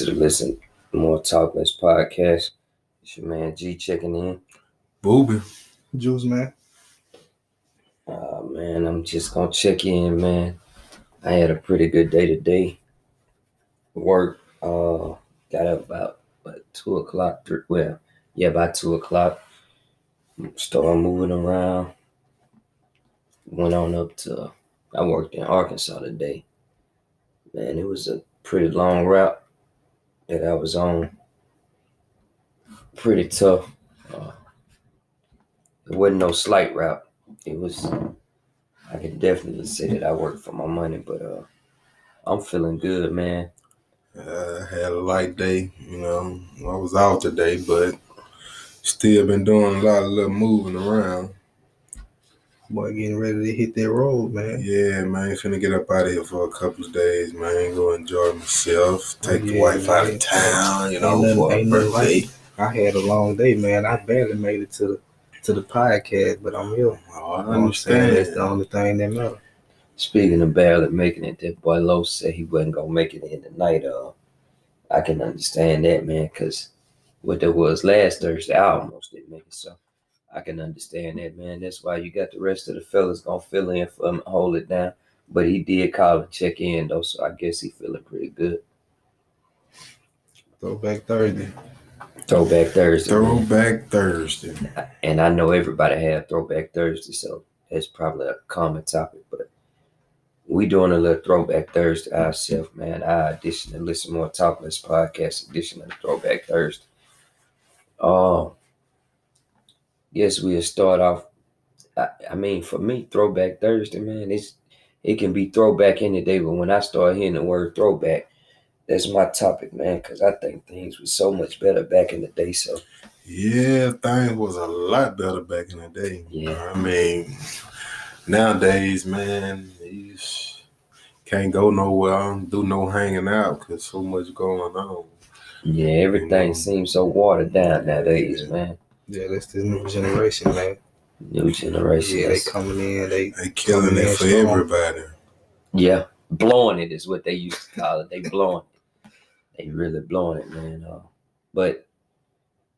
back to the Listen More Talk Less podcast. It's your man G checking in. Booby. Juice man. Uh, man, I'm just gonna check in, man. I had a pretty good day today. Work, uh, got up about what, two o'clock. Three, well, yeah, about two o'clock. Started moving around. Went on up to. I worked in Arkansas today. Man, it was a pretty long route that I was on. Pretty tough. Uh, it wasn't no slight route. It was. I can definitely say that I worked for my money, but uh, I'm feeling good, man. Uh, I had a light day, you know. I was out today, but still been doing a lot of little moving around. Boy, getting ready to hit that road, man. Yeah, man, finna get up out of here for a couple of days, man. Go enjoy myself. Take the Yeah, wife out man. of town, you know, nothing- for a ain't nothing like birthday. I had a long day, man. I barely made it to the to the podcast, but I'm here. Oh, I You know what I'm saying? understand. That's the only thing that matters. Speaking of barely making it, that boy Lowe said he wasn't gonna make it in the night. Uh, I can understand that, man, because what there was last Thursday, I almost didn't make it. So I can understand that, man. That's why you got the rest of the fellas gonna fill in for him, hold it down. But he did call and check in though, so I guess he feeling pretty good. Throwback Thursday. Throwback Thursday, man. Throwback Thursday. and I know everybody had Throwback Thursday, so it's probably a common topic. But we doing a little Throwback Thursday ourselves, man. Our edition to Listen More Talk Less podcast edition of Throwback Thursday. Um, guess we'll start off. I, I mean, for me, Throwback Thursday, man, it's it can be throwback any day, but when I start hearing the word throwback, that's my topic, man, because I think things were so much better back in the day. So Yeah, things was a lot better back in the day. Yeah. I mean, nowadays, man, you can't go nowhere, do no hanging out because so much going on. Yeah, everything Mhm. seems so watered down nowadays, Yeah. man. Yeah, that's the new generation, man. New generation. Yeah, they coming in, they They killing it for strong. everybody. yeah, blowing it is what they used to call it. They blowing it. They really blowing it, man. Uh, but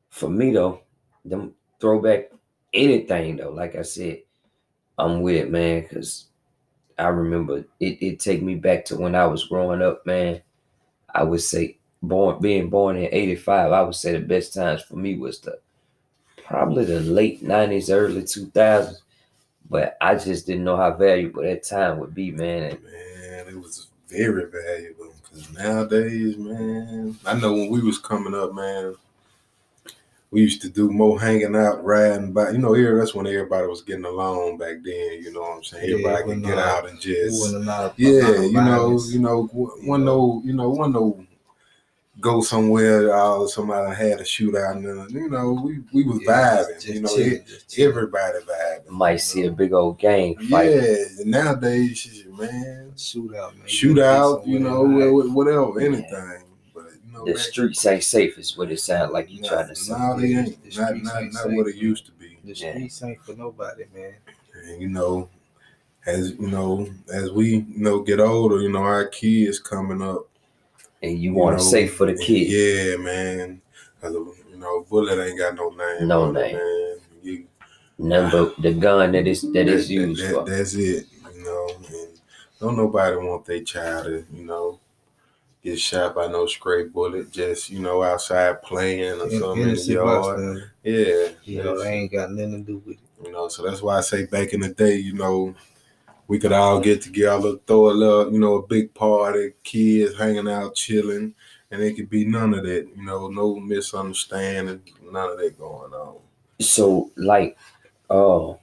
for me though, them throwback anything though, like I said, I'm with it, man, because I remember it, it take me back to when I was growing up, man. I would say born being born in 85, I would say the best times for me was the probably the late 90s, early 2000s. But I just didn't know how valuable that time would be, man. And Man, it was very valuable because nowadays, man, I know when we was coming up, man, we used to do more hanging out, riding by. You know, here that's when everybody was getting along back then. You know what I'm saying? Yeah, Everybody when, could get uh, out and just wasn't a lot of yeah, a lot of you know, violence. you know, one no, you know, one no go somewhere. Uh, somebody had a shootout, and then, you know, we we was Yeah, vibing. just you know, chilling, it, just everybody vibing. might see a big old gang fight. Yeah, fight. nowadays, shit, man, shootout, man. shootout, you know, somewhere wha- whatever, anything. But you know, The streets ain't safe, is what it sounds like you nah, trying to say. nah, they ain't. The Not, not, ain't not what it used to be. The Yeah. streets ain't for nobody, man. And you know, as you know, as we you know get older, you know, our kids coming up. And you want know, it safe for the kids. Yeah, man. Cause you know, bullet ain't got no name. No on it, name. man. You, None but the gun that is that is that- used that- for. That's it. You know, and don't nobody want their child to, you know, get shot by no stray bullet. Just you know, outside playing or In- something in the yard. bystander. Yeah, You know, they ain't got nothing to do with it. You know, so that's why I say back in the day, you know, we could all get together, throw a little, you know, a big party, kids hanging out, chilling, and it could be none of that, you know, no misunderstanding, none of that going on. So like, uh,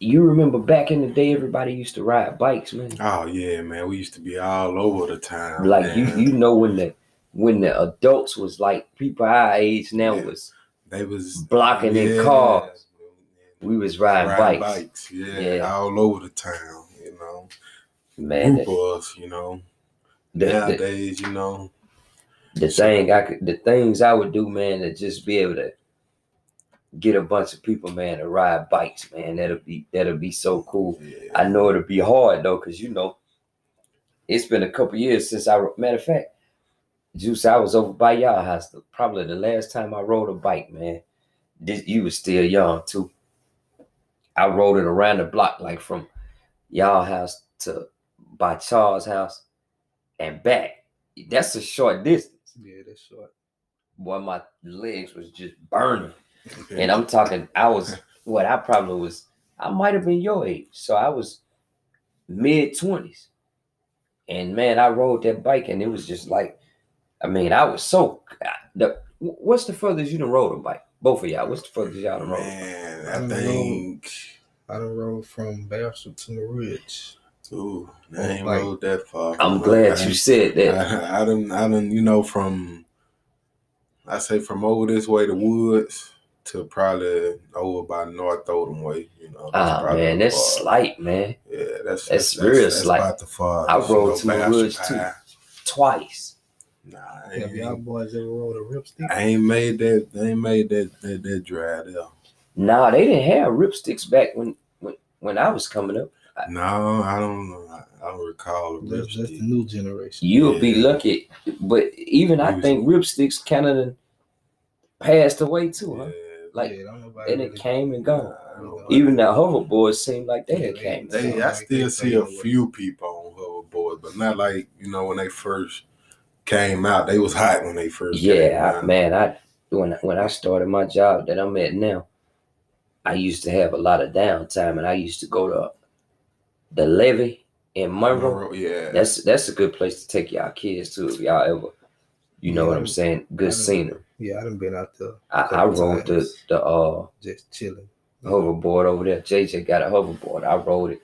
you remember back in the day, everybody used to ride bikes, man. Oh yeah, man, we used to be all over the time. Like you, man. you know when the when the adults was like people our age now Yeah. was they was blocking in yeah, cars. We was riding, riding bikes. bikes, yeah, Yeah. all over the town, you know, Man, group the, of us, you know. the, the, Nowadays, you know, the thing I could, the things I would do, man, to just be able to get a bunch of people, man, to ride bikes, man. That'll be that'll be so cool. yeah, I know it'll be hard though, cause you know, it's been a couple years since I. Matter of fact, Juice, I was over by y'all house. Probably the last time I rode a bike, man. This, you was still young too. I rode it around the block, like from y'all house to by Charles' house and back. That's a short distance. Yeah, that's short. Boy, my legs was just burning. And I'm talking, I was what I probably was, I might have been your age. So I was mid 20s. And man, I rode that bike and it was just like, I mean, I was so the what's the furthest you done rode a bike? Both of y'all. What's the furthest y'all done rode? Man, I I don't know. think. I done rode from Bastrop to the Ridge. Ooh, I ain't Like, rode that far. I'm glad you said that. I, I done, I done, you know, from I say from over this way to Woods to probably over by North Odom way. You know, Ah probably man, the that's far. slight, man. Yeah, that's that's real slight. about the far. I rode to the Bastrop Woods, too. Twice. Nah, I Have y'all boys ever rode a ripstick? I ain't made that. I ain't made that that, that drive there. Nah, they didn't have ripsticks back when when, when I was coming up. No, I don't. know. I, I don't recall a That's, that's the new generation. You'll be lucky. But even I Use think ripsticks kind of passed away too, huh? Yeah, Like yeah, don't and it really- came and gone. Even the hoverboards seemed like they had Yeah, came. they- They, I still they see a few people on hoverboards, but not like you know when they first came out. They was hot when they first. came Yeah, I, man. I when when I started my job that I'm at now, I used to have a lot of downtime, and I used to go to the levee in Monroe. yeah, That's that's a good place to take y'all kids to if y'all ever, you know what I'm saying. Good I scenery. Yeah, I done been out there I, I couple rode the the uh just chilling. hoverboard over there. JJ got a hoverboard. I rode it.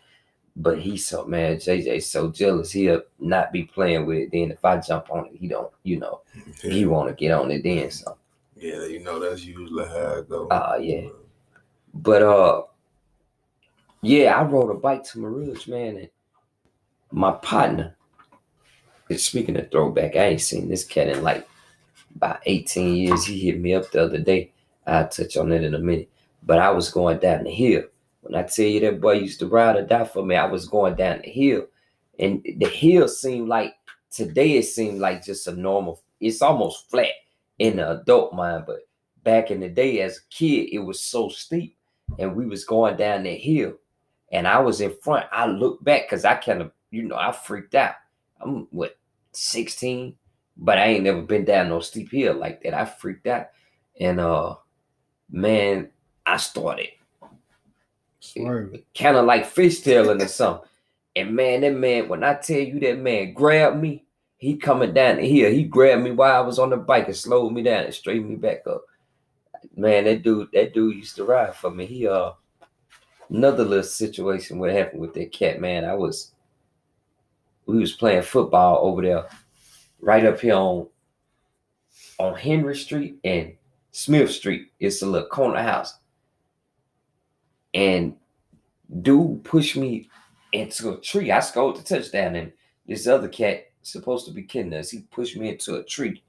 But he's so man, JJ's so jealous. He'll not be playing with it. Then if I jump on it, he don't, you know, he wanna get on it then. So yeah, you know that's usually how it goes. Ah, yeah. but uh yeah, I rode a bike to Mer Rouge, man, and my partner. Speaking of throwback, I ain't seen this cat in like about 18 years. He hit me up the other day. I'll touch on that in a minute. But I was going down the hill. When I tell you that boy used to ride or die for me, I was going down the hill. And the hill seemed like today it seemed like just a normal, it's almost flat in the adult mind. But back in the day as a kid, it was so steep. And we was going down the hill. And I was in front. I looked back because I kind of, you know, I freaked out. I'm what, 16? But I ain't never been down no steep hill like that. I freaked out. And uh man, I started. Kind of like fishtailing or something. And man, that man, when I tell you that man grabbed me, he coming down hill. He grabbed me while I was on the bike and slowed me down and straightened me back up. Man, that dude, that dude used to ride for me. He uh another little situation what happened with that cat, man. I was we was playing football over there, right up here on on Henry Street and Smith Street. It's a little corner house. And dude pushed me into a tree. I scored the touchdown, and this other cat supposed to be kidding us. He pushed me into a tree.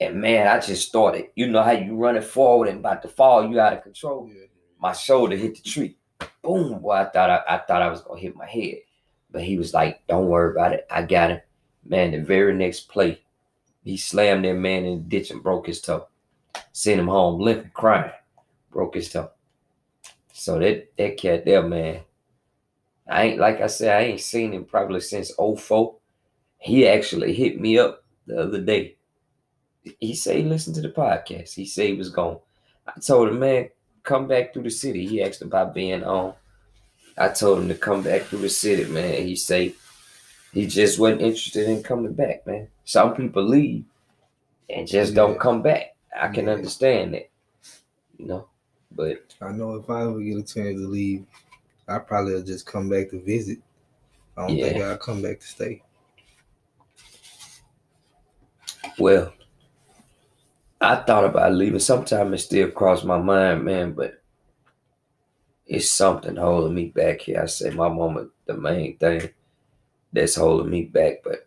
And man, I just started. You know how you running forward and about to fall, you out of control. Yeah. My shoulder hit the tree. Boom, boy. I thought I, I thought I was gonna hit my head. But he was like, Don't worry about it. I got him. Man, the very next play, he slammed that man in the ditch and broke his toe. Sent him home limping, crying. Broke his toe. So that that cat there, man. I ain't like I said, I ain't seen him probably since 04. He actually hit me up the other day. He said he listened to the podcast. He said he was gone. I told him, man, come back through the city. He asked about being on. I told him to come back through the city, man. He said he just wasn't interested in coming back, man. Some people leave and just don't come back. I can Yeah. understand that, you know. But I know if I ever get a chance to leave, I probably will just come back to visit. I don't think I'll come back to stay. well, I thought about leaving. Sometimes it still crossed my mind, man, but it's something holding me back here. I say my mama, the main thing that's holding me back. But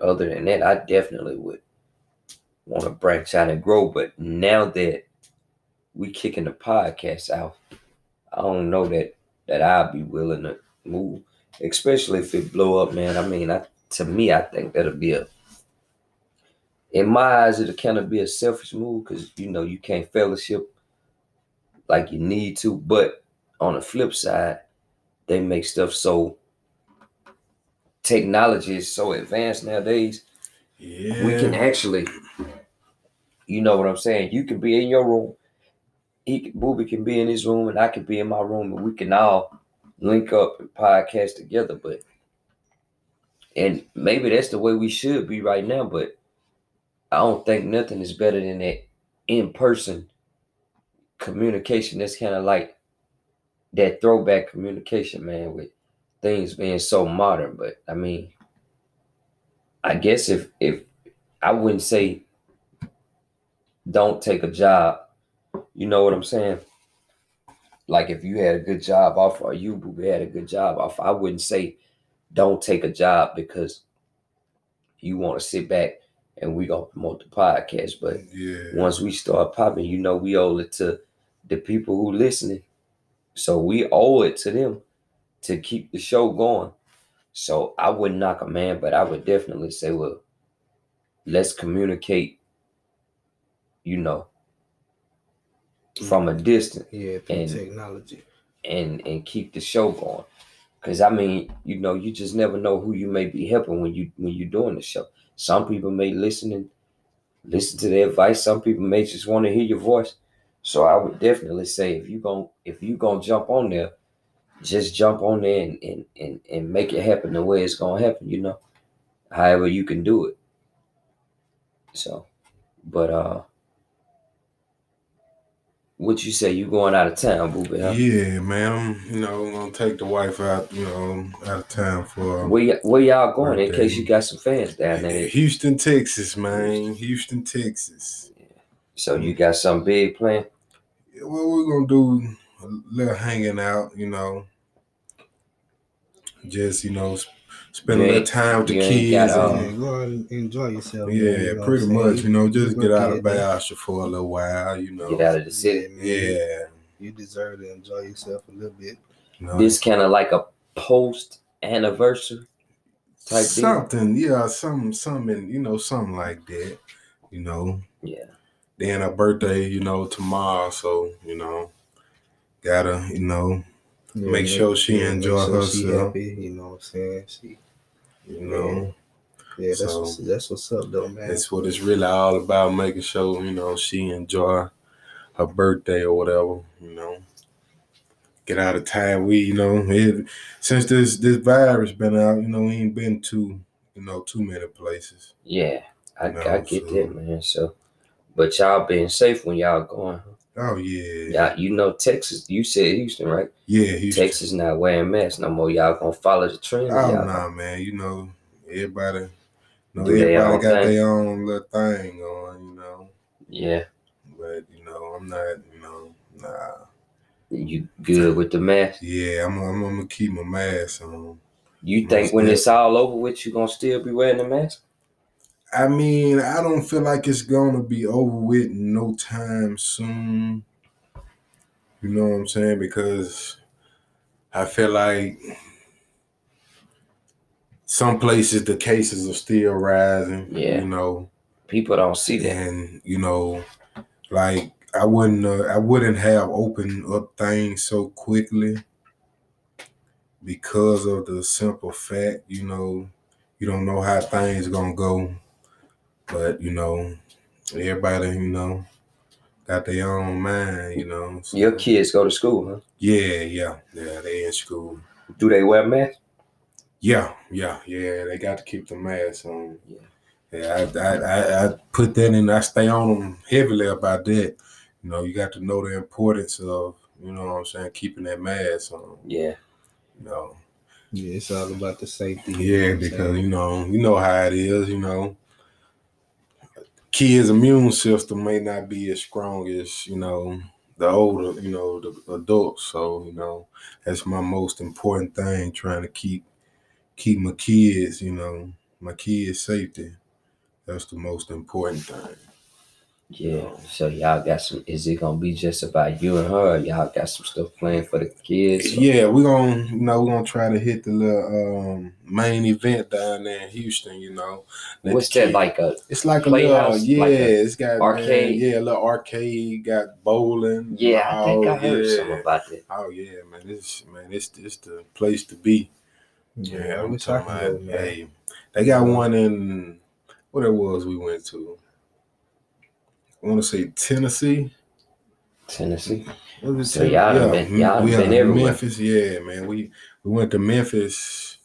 other than that, I definitely would want to branch out and grow. But now that we kicking the podcast out, I don't know that that I'll be willing to move, especially if it blow up, man. I mean, I to me, I think that'll be a in my eyes, it'll kind of be a selfish move because you know you can't fellowship like you need to. But on the flip side, they make stuff so technology is so advanced nowadays. Yeah. We can actually, you know what I'm saying. You can be in your room. He, Booby can be in his room, and I can be in my room, and we can all link up and podcast together. But and maybe that's the way we should be right now. But I don't think nothing is better than that in person communication. That's kind of like that throwback communication, man, with things being so modern. But I mean, I guess if if I wouldn't say don't take a job, you know what I'm saying? Like if you had a good job offer or you had a good job offer, I wouldn't say don't take a job because you want to sit back and we gonna promote the podcast. But Yeah. once we start popping, you know, we owe it to the people who listening. So we owe it to them to keep the show going. So I wouldn't knock a man, but I would definitely say, well, let's communicate, you know, from a distance Yeah, And- technology. and and keep the show going. Cause I mean, you know, you just never know who you may be helping when you when you're doing the show. Some people may listen and listen to the advice. Some people may just want to hear your voice. So I would definitely say if you gon' if you gonna jump on there, just jump on there and and, and and make it happen the way it's gonna happen, you know. However you can do it. So but uh what you say you going out of town, booby, huh? Yeah, man. I'm, you know, gonna take the wife out, you know, out of town for um, Where, y- where y'all going in case you got some fans down there? Houston, Texas, man. Houston, Texas. Yeah. So you got some big plan? Yeah, well, we're gonna do a little hanging out, you know. Just you know, sp- spend You a little time with the you ain't got, kids. um, and- yeah, go out and enjoy yourself. yeah, you know pretty much. You know, just get out of Look at. Bayasha for a little while. You know. Get out of the city. Yeah, man. Yeah. You deserve to enjoy yourself a little bit. You know, This kind of like a post anniversary type deal. something, yeah, some, something, you know, something like that. You know. Yeah. Then her birthday, you know, tomorrow. So you know, gotta, you know, Yeah, Make sure she enjoy make sure She herself. happy, you know what I'm saying? She, you know. yeah, that's So- what's, that's what's up though, man. That's what it's really all about, making sure, you know, she enjoy her birthday or whatever, you know. Get out of town. We, you know, it, since this this virus been out, you know, we ain't been to, you know, too many places. Yeah. I, No, I get so- that, man. So, but y'all being safe when y'all going. huh? Oh yeah. Y'all, you know, Texas, you said Houston, right? Yeah, Houston. Texas not wearing masks no more. Y'all gonna follow the trend? Oh y'all nah, man. You know, everybody you know, everybody got thing. their own little thing on. you know. Yeah. But, you know, I'm not, you know, nah. You good with the mask? Yeah, I'm, I'm, I'm gonna keep my mask on. You think when it's all over with, you gonna still be wearing the mask? I mean, I don't feel like it's gonna be over with no time soon. You know what I'm saying? Because I feel like some places the cases are still rising. Yeah. You know, People don't see that. and you know, like I wouldn't, uh, I wouldn't have opened up things so quickly because of the simple fact, you know, you don't know how things gonna go, but you know, everybody, you know, got their own mind, you know. so- Your kids go to school, huh? yeah, yeah, yeah, they in school. Do they wear masks? Yeah, yeah, yeah. They got to keep the mask on. Yeah. Yeah, I, I, I, I put that in. I stay on them heavily about that. You know, you got to know the importance of, you know what I'm saying, keeping that mask on. Yeah. You know, Yeah, it's all about the safety. you know yeah, because saying? you know, you know how it is. You know, kids' immune system may not be as strong as you know the older, you know, the adults. So you know, that's my most important thing. Trying to keep keep my kids, you know, my kids' safety. That's the most important thing. Yeah. So y'all got some. Is it gonna be just about you and her? Or y'all got some stuff planned for the kids? Yeah, we're gonna you know we're gonna try to hit the little um, main event down there in Houston. You know, Let What's that kid- like? A It's like a little yeah. like a it's got man, arcade? yeah, a little arcade. Got bowling. yeah, I think I oh, heard yeah. something about that. Oh yeah, man. This man, it's it's the place to be. Yeah, I I'm talking could about, man. hey, they got one in what it was we went to. I want to say Tennessee. Tennessee. What was it, So y'all done been- y'all we been everywhere. Memphis, yeah, man. We we went to Memphis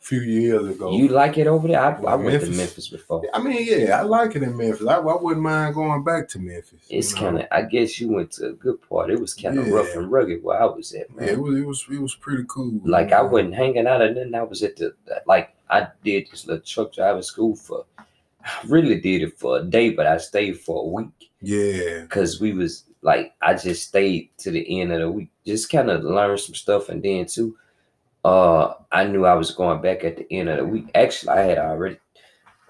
a few years ago. You like it over there? I, I went to Memphis? Before. I mean, yeah, I like it in Memphis. I, I wouldn't mind going back to Memphis. It's kind of. I guess you went to a good part. It was kind of Yeah. rough and rugged where I was at, yeah, man. it was it was it was pretty cool. like you I wasn't hanging out, and then I was at the like I did this little truck driving school for. I really did it for a day, but I stayed for a week Yeah, because we was like I just stayed to the end of the week, just kind of learn some stuff, and then too, uh, I knew I was going back at the end of the week. Actually, I had already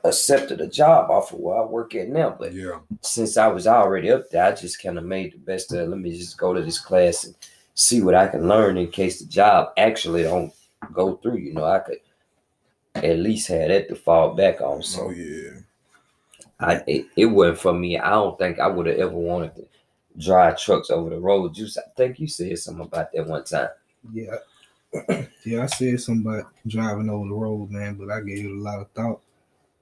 accepted a job offer where I work at now, but yeah, since I was already up there, I just kind of made the best of it. Let me just go to this class and see what I can learn in case the job actually don't go through. You know, I could at least have that to fall back on. So oh yeah. I it, it wasn't for me. I don't think I would have ever wanted to drive trucks over the road. Juice, I think you said something about that one time. Yeah. yeah, I said something about driving over the road, man, but I gave it a lot of thought.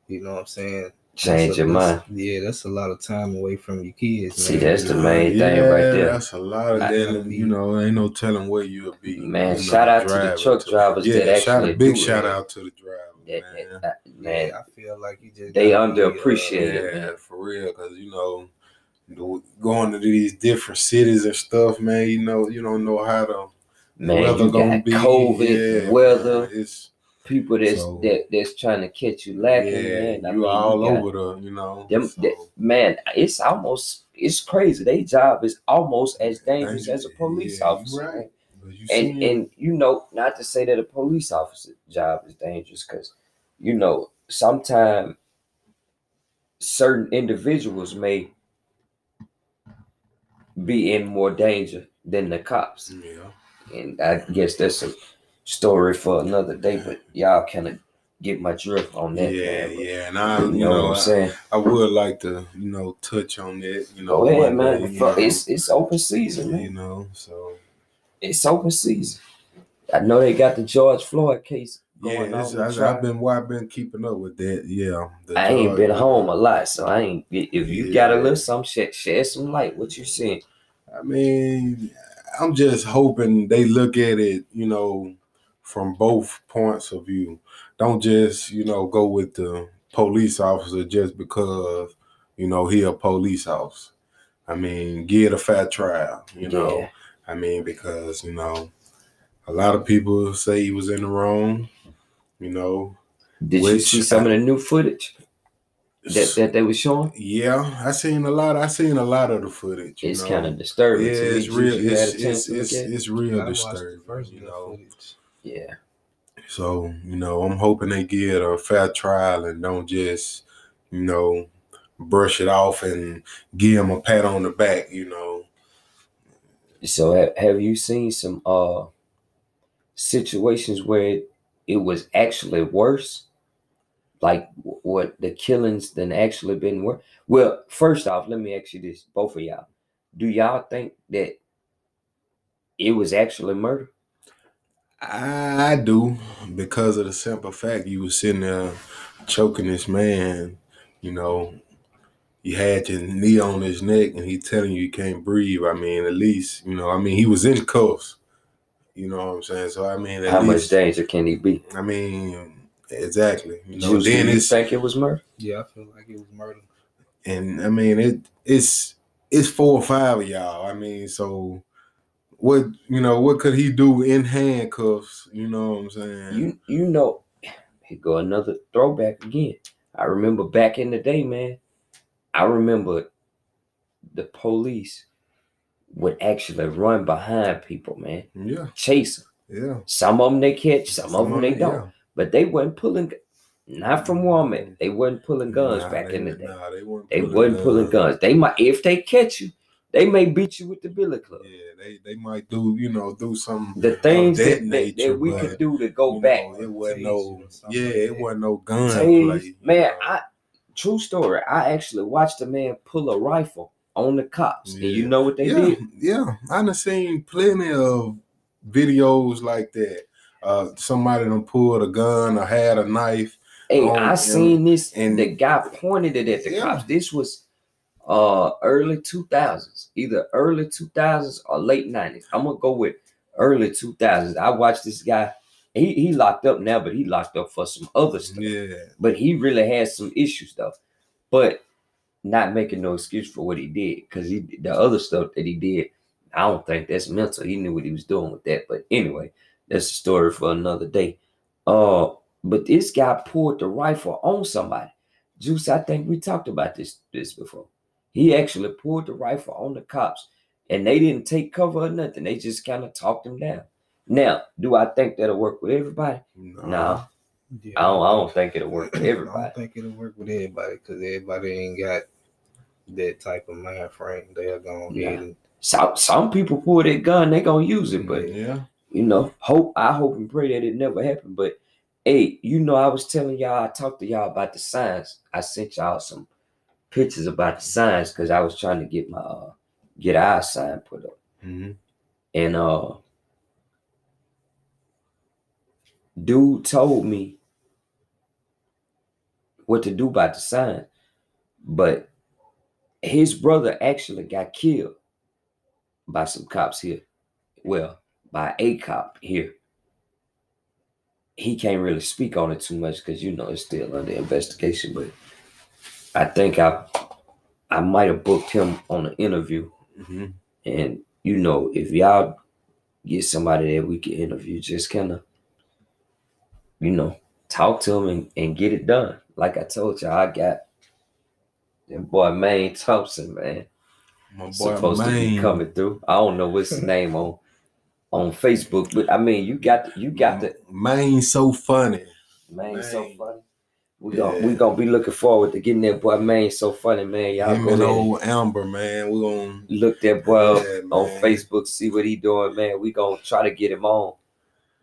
You know what I'm saying? Change That's your mind. Yeah, that's a lot of time away from your kids. See, that's the main yeah, thing right there. That's a lot of I- that. You know, ain't no telling where you'll be. Man, you know, shout out to the truck drivers Yeah, that shout actually a big do it, shout man. out to the drivers, That, man. that- man, Yeah, I feel like you just They gotta be, uh, underappreciate it. Yeah, man. for real, because you know, going to these different cities and stuff, man. You know, you don't know how the man, weather you gonna got be. COVID, Yeah, weather. It's people that's So- that, that's trying to catch you lacking, yeah, man. I you mean, all got over the, you know. them, so, that- man. It's almost it's crazy. Their job is almost as dangerous as a police Yeah, officer. right. you And and you know, not to say that a police officer job is dangerous, because you know sometimes certain individuals may be in more danger than the cops. yeah, And I guess that's a story for another day, but y'all kind of get my drift on that. yeah, man, yeah. And I, You you know, know, what I'm saying? I, I would like to, you know, touch on that. You know, Go ahead, man. day, you Fuck, It's it's open season, you man. know, so It's open season. I know they got the George Floyd case yeah, going it's, on. I, trial. I've been, well, I've been keeping up with that. Yeah, the I ain't George- been home a lot, so I ain't. If you got a little some shit, share some light. What you seeing? I mean, I'm just hoping they look at it, you know, from both points of view. Don't just, you know, go with the police officer just because, you know, he a police officer. I mean, give it a fair trial, you know. Yeah. I mean, because, you know, a lot of people say he was in the wrong, you know. Did you see some of the new footage that, that they were showing? yeah, I seen a lot. I seen a lot of the footage. It's kind of disturbing. yeah, to me. it's real. It's it's it's, at it's real I watched the disturbing. first You know, footage. yeah. so you know, I'm hoping they get a fair trial and don't just, you know, brush it off and give them a pat on the back. You know, So ha- have you seen some uh situations where it, was actually worse? Like what the killings than actually been worse? Well, first off, let me ask you this, both of y'all. Do y'all think that it was actually murder? I do because of the simple fact you was sitting there choking this man. You know, you had your knee on his neck and he telling you you can't breathe. I mean, at least you know. I mean, he was in cuffs. You know what I'm saying? So I mean, at How much danger can he be? I mean, exactly. You know, Juice, do then you it's think it was murder? Yeah, I feel like it was murder. and I mean it. It's it's four or five of y'all. I mean, so what you know? What could he do in handcuffs? You know what I'm saying? You you know, here go another throwback again. I remember back in the day, man. I remember the police would actually run behind people, man, yeah, chase them. yeah. Some of them they catch, some, of them they yeah. don't. But they wasn't pulling. Not from Walmart. They wasn't pulling guns Nah, back they- in the day. Nah, they weren't. They wasn't pulling guns. They might if they catch you, they may beat you with the billy club. Yeah, they they might do you know do some The things that that, that, nature, that we but, could do to go back. know, it wasn't no you or something yeah, like it wasn't no gun play. man, know. I true story. I actually watched a man pull a rifle on the cops, and you know what they yeah, did? yeah. I done seen plenty of videos like that. Uh, somebody done pulled a gun or had a knife. Hey, on- I and- seen this, and- and the guy pointed it at the Yeah. cops. This was uh early two thousands, either early two thousands or late nineties. I'm gonna go with early two thousands. I watched this guy. He he locked up now, but he locked up for some other stuff. Yeah, But he really had some issues though. But not making no excuse for what he did, because he the other stuff that he did, I don't think that's mental. He knew what he was doing with that. But anyway, that's a story for another day. Uh, but this guy pulled the rifle on somebody. Juice, I think we talked about this this before. He actually pulled the rifle on the cops, and they didn't take cover or nothing. They just kind of talked him down. Now, do I think that'll work with everybody? no, No, Yeah, I don't. I don't think it'll work with everybody. I don't think it'll work with everybody because everybody ain't got that type of mind frame. They are gonna Yeah. and Some some people pull their gun, they gonna use it, but yeah, you know, hope I hope and pray that it never happened. But hey, you know, I was telling y'all, I talked to y'all about the signs. I sent y'all some pictures about the signs because I was trying to get my uh, get our sign put up. Mhm. And uh dude told me what to do about the sign, but his brother actually got killed by some cops here. Well, by a cop here. He can't really speak on it too much because you know it's still under investigation, but I think I I might have booked him on an interview Mhm. and you know, if y'all get somebody that we can interview, just kind of, you know, talk to him and, and get it done. Like I told y'all, I got that boy Maine Thompson, man, my boy supposed to be coming through. I don't know what's his name on on Facebook, but I mean, you got you got the Maine so funny. man so funny. We gonna we Yeah. gonna be looking forward to getting that boy Maine so funny, man. Y'all Him go and old Amber, man. We gonna look that boy up Yeah, on man. Facebook, see what he doing, man. We gonna try to get him on.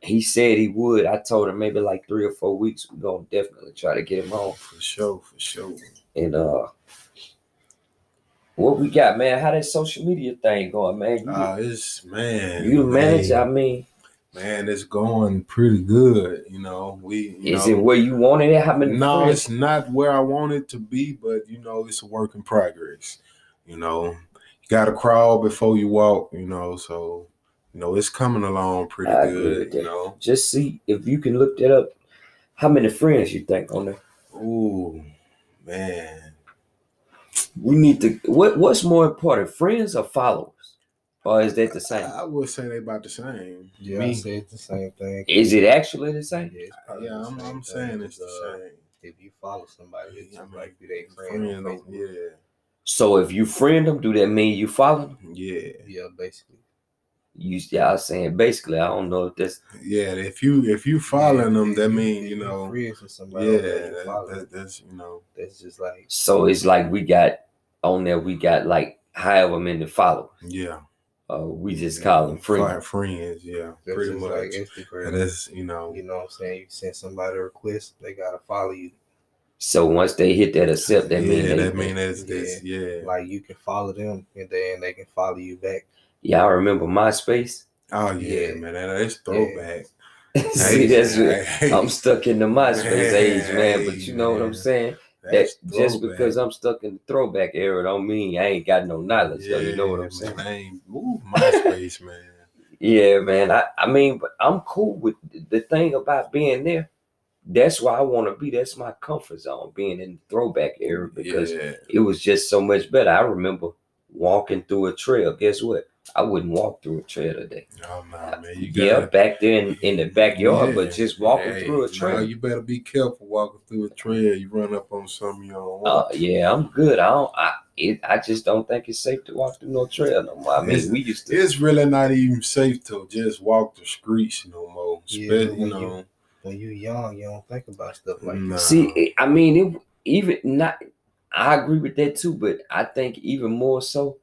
He said he would. I told him maybe like three or four weeks. We're gonna definitely try to get him on. for sure, for sure. And uh, what we got, man? How that social media thing going, man? You, Uh, it's man. you manage. I mean, man, it's going pretty good. You know, we. You is know, it where you wanted it? How many? No, friends? it's not where I want it to be, but you know, it's a work in progress. You know, you got to crawl before you walk. You know, so you know it's coming along pretty I good. You that. know, Just see if you can look that up. How many friends you think on there? ooh, man, We need to. What What's more important, friends or followers, or is that the same? I, I would say they about the same. yeah, Me. I say it's the same thing. Is it actually the same? Yeah, it's Yeah, the I'm, same I'm saying it's the uh, same. If you follow somebody, it's I just like be their friend on Friend, Facebook. yeah, So if you friend them, do that mean you follow them? yeah, Yeah, basically. You y'all saying basically, I don't know if that's yeah. If you if you following Yeah, them, that you- mean you know, friends yeah, on there, you that, that, that's you know, that's just like so. It's like we got on there. We got like however many followers. yeah. Uh, we just call them friends. friends, yeah, that's pretty much. like Instagram. And that's you know, you know what I'm saying? You send somebody a request, they gotta follow you. So once they hit that accept, that yeah, mean they, that mean that's, that's Yeah. yeah. Like you can follow them and then they can follow you back. Y'all remember MySpace? Oh yeah, Yeah. man, that, that's throwback. See, that's Hey, I'm stuck in the MySpace age, man. But you know what I'm man. saying? That that's just because I'm stuck in the throwback era don't mean I ain't got no knowledge. though, you know what I'm man, saying? I ain't, ooh, MySpace, man. Yeah, man. I, I mean, but I'm cool with the thing about being there. That's why I want to be. That's my comfort zone, being in the throwback era because yeah, it was just so much better. I remember walking through a trail. Guess what? I wouldn't walk through a trail today. oh no, man, you yeah, gotta, back there in, in the backyard, Yeah, but just walking hey, through a nah, trail. you better be careful walking through a trail. You run up on something you don't Uh, yeah, I'm good. I don't. I it. I just don't think it's safe to walk through no trail no more. I mean, It's- we used to. it's really not even safe to just walk the streets no more. Yeah, Spe- when you you- know, when you're young, you don't think about stuff like Nah. that. See, I mean, it even not. I agree with that too, but I think even more so,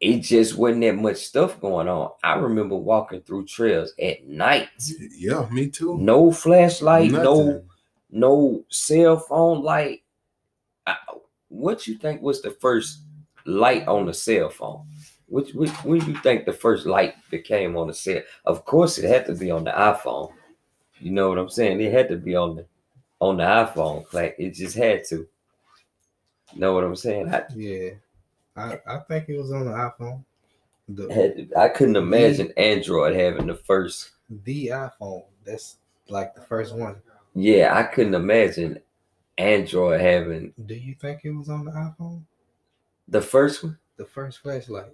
it just wasn't that much stuff going on. I remember walking through trails at night, Yeah, me too. no flashlight, no Nothing. no cell phone light. I, what you think was the first light on the cell phone? Which, which when you think the first light became on the cell? Of course, it had to be on the iPhone. You know what I'm saying? It had to be on the on the iPhone. Like it just had to. Know what I'm saying? I Yeah, I I think it was on the iPhone. The I couldn't imagine Android having the first. the iPhone. That's like the first one. Yeah, I couldn't imagine Android having Do you think it was on the iPhone? the first one. The first flashlight.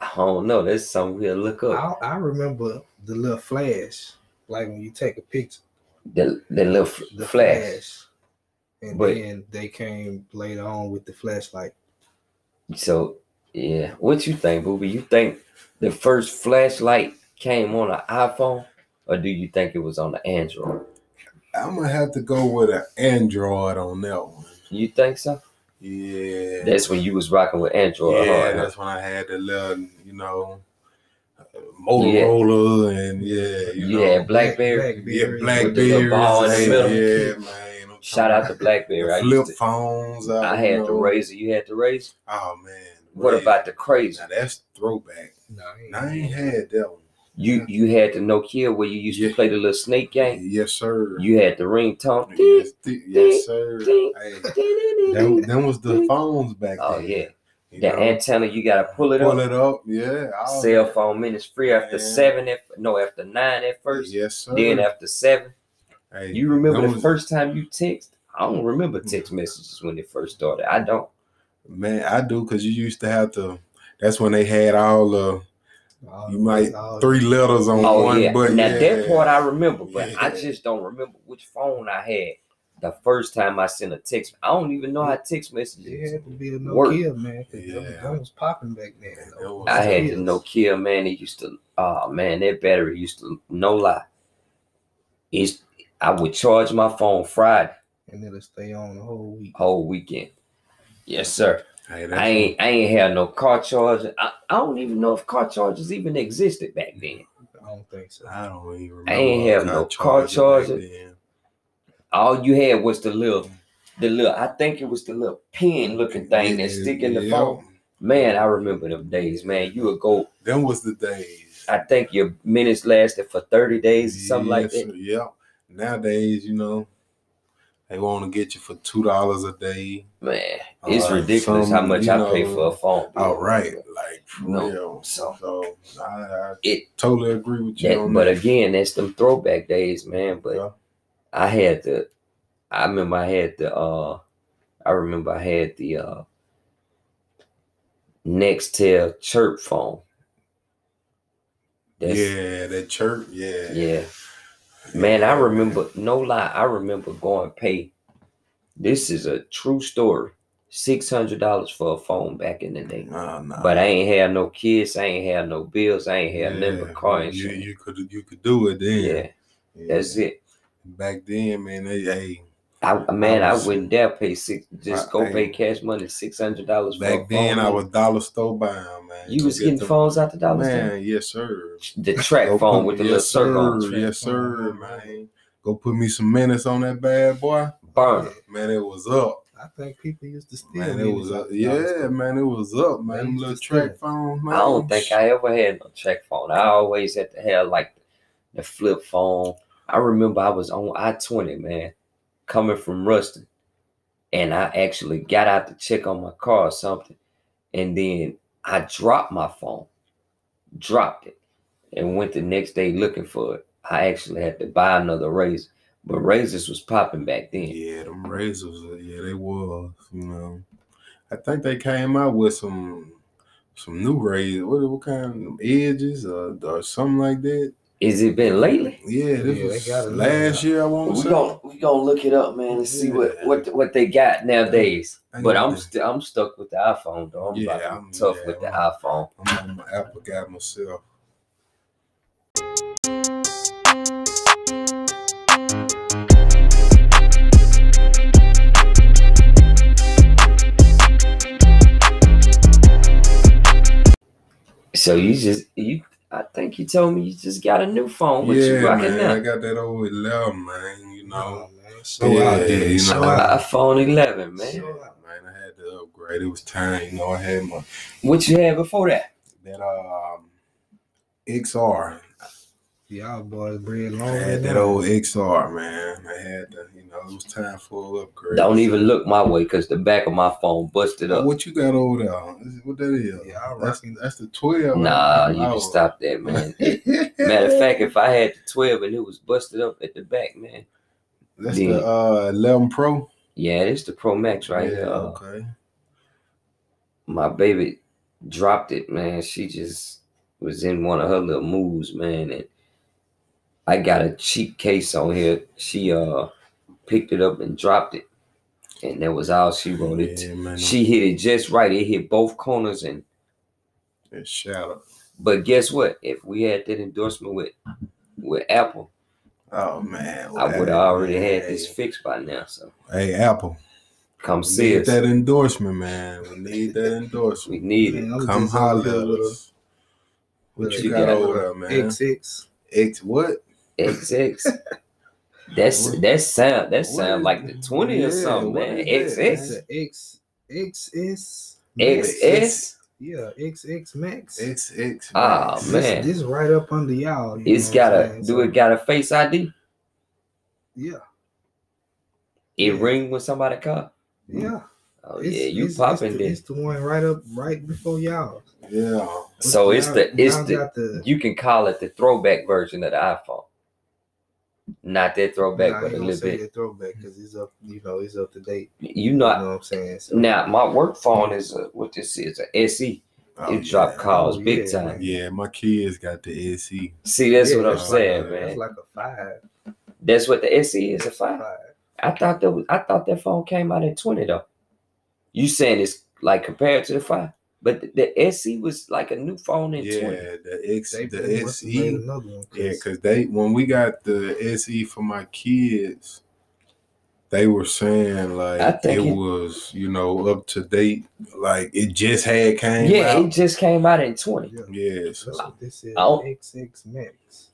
I don't know. That's something we'll look up. I, I remember the little flash, like when you take a picture, The the little f- the flash. flash. And But- then they came later on with the flashlight. So yeah, what you think, Booby? You think the first flashlight came on an iPhone, or do you think it was on the Android? I'm gonna have to go with an Android on that one. You think so? Yeah. That's when you was rocking with Android. yeah, hard, huh? that's when I had the little, you know, uh, Motorola and yeah, you You know, had Blackberry. yeah, Blackberry. With the ball in the middle. Yeah, man. I'm Shout out to BlackBerry. I, about the used flip to, phones. Out, I you had the know. razor. You had the razor. Oh man. What Razor. about the crazy? Now that's throwback. No, I ain't had that one. You you had the Nokia where you used to play the little snake game. Yes, sir. You had the ringtone. Yes, th- yes sir. ding, Hey, them, them was the phones back Oh then. yeah, You the know, antenna. You gotta pull it pull up. it up. Yeah. all Cell phone minutes free after Man. seven. At, no, after nine at first. Yes, sir. Then after seven. Hey, You remember them the first time you text? I don't remember hmm. text messages when they first started. I don't. Man, I do because you used to have to. That's when they had all the All you might three letters on Oh one. yeah. But now yeah. that part I remember, but I just don't remember which phone I had the first time I sent a text. I don't even know how text messages. It had to be the Work. Nokia, man. 'cause them- Yeah. them was popping back then. Man, though. was- I had the Nokias. Nokia man. It used to. Oh man, that battery used to. No lie. It's. I would charge my phone Friday and it'll stay on the whole week. whole weekend. Yes, sir. Hey, I ain't I ain't had no car charger. I, I don't even know if car chargers even existed back then. I don't think so. I don't even remember. I ain't have no car charger. back. All you had was the little the little I think it was the little pin looking thing that stick in the yeah. phone. Man, I remember them days, man. You would go, Them was the days. I think your minutes lasted for 30 days or something like that. Yeah. Nowadays, you know, they want to get you for two dollars a day. Man, it's Uh, ridiculous how much I pay for a phone. All right, like for No, real. so- So, I, I It- totally agree with you That, but that. again, that's them throwback days, man. But Yeah. I had the, I remember I had the, uh, I remember I had the uh, Nextel chirp phone. That's, yeah, that chirp. Yeah, yeah, man. I remember, no lie, I remember going pay. This is a true story. Six hundred dollars for a phone back in the day. Nah, nah. But I ain't had no kids. I ain't had no bills. I ain't had nothing but car you, insurance. you could you could do it then. yeah, Yeah. that's it. Back then, man. They, hey, I man, I, was- wouldn't dare pay six. Just I- go I- pay cash money, six hundred dollars. back then I was dollar store bound, man. You Go was get getting them- phones out the dollar store. Man, yes, sir. The track Go phone put- with the yes, little circle on sir, the Yes, sir, man. Go put me some minutes on that bad boy. burner. Man, it was up. I think people used to steal. Man, it was up. Yeah, man, it was up, man. They Them used little TracFone, man. I don't think I ever had no TracFone. I always had to have like the flip phone. I remember I was on I twenty, man, coming from Ruston, and I actually got out to check on my car or something, and then I dropped my phone, dropped it, and went the next day looking for it. I actually had to buy another razor, but razors was popping back then. Yeah, them razors, uh, yeah, they was. You know, I think they came out with some some new razors. What what kind of edges or, or something like that? Is it been lately? Yeah, this yeah, was last year. I want to say. We gonna we gonna look it up, man, and see yeah. what what what they got nowadays. But I'm st- I'm stuck with the iPhone, though. I'm, yeah, I'm tough with I'm, the iPhone. I'm, on my Apple guy myself. So you just you I think you told me you just got a new phone, but yeah, you rocking man. now. I got that old 11, man. You know, Oh, man. So Yeah, out there. you know. out. iPhone 11, man. Sure. man, I had to upgrade. It was time. You know, I had my What you had before that? that um XR. Y'all boys bread I had that old XR, man. I had to, you know, it was time for an upgrade. Don't even look my way because the back of my phone busted Oh, up. what you got over there? Is it- What that is? Yeah, I that's, reckon- that's the 12. Nah, you Oh. can stop that, man. Matter of fact, if I had the 12 and it was busted up at the back, man. That's the- the uh 11 Pro. Yeah, it's the Pro Max right yeah, here. Uh, okay. my baby dropped it, man. She just was in one of her little moves, man. And I got a cheap case on here. She uh picked it up and dropped it. And that was all she wrote. It Yeah, man. she hit it just right. It hit both corners and It's shallow. but guess what? If we had that endorsement with with Apple, Oh man. I would have already had this fixed by now. So Hey, Apple. come We see need us. that endorsement, man. We need that endorsement. We need it. Man, I'm Come just holler here at us. What you got got over there, man? XX. X what? XX. That's that sound that sound is- like the 20 or yeah, something, what man. is that? It's XX. a X XS. XS. Yeah, XX Max. XX. Ah, Max. man. This, this right up under y'all. you It's know got what a I'm saying? do it got a face ID? Yeah, It Yeah. ring when somebody call? yeah. Oh It's- yeah, you it's- popping it's the, this. It's the one right up right before y'all. Yeah. So it's the it's the the you can call it the throwback version of the iPhone. Not that throwback, Nah, but ain't a little say bit. the throwback because it's up. You know, it's up to date. You You know, know what I'm saying? So, now my work phone is a, what this is a SE. Oh, it drop yeah. calls Oh, big yeah, time. man. Yeah, my kids got the SE. See, that's Yeah, what I'm that's saying, like a- man. It's like a five. That's what the SE is a five. five. I thought that was I thought that phone came out at 20 though. You saying it's like compared to the five, but the, the SE was like a new phone in Yeah, 20. the X, They, the they must have SE. another one. 'cause Yeah, because they when we got the SE for my kids, they were saying like it, it- was you know up to date, like it just had came Yeah, it just came out in 20. yeah, Yeah, so that's what this is. Oh. I don't- XX Max.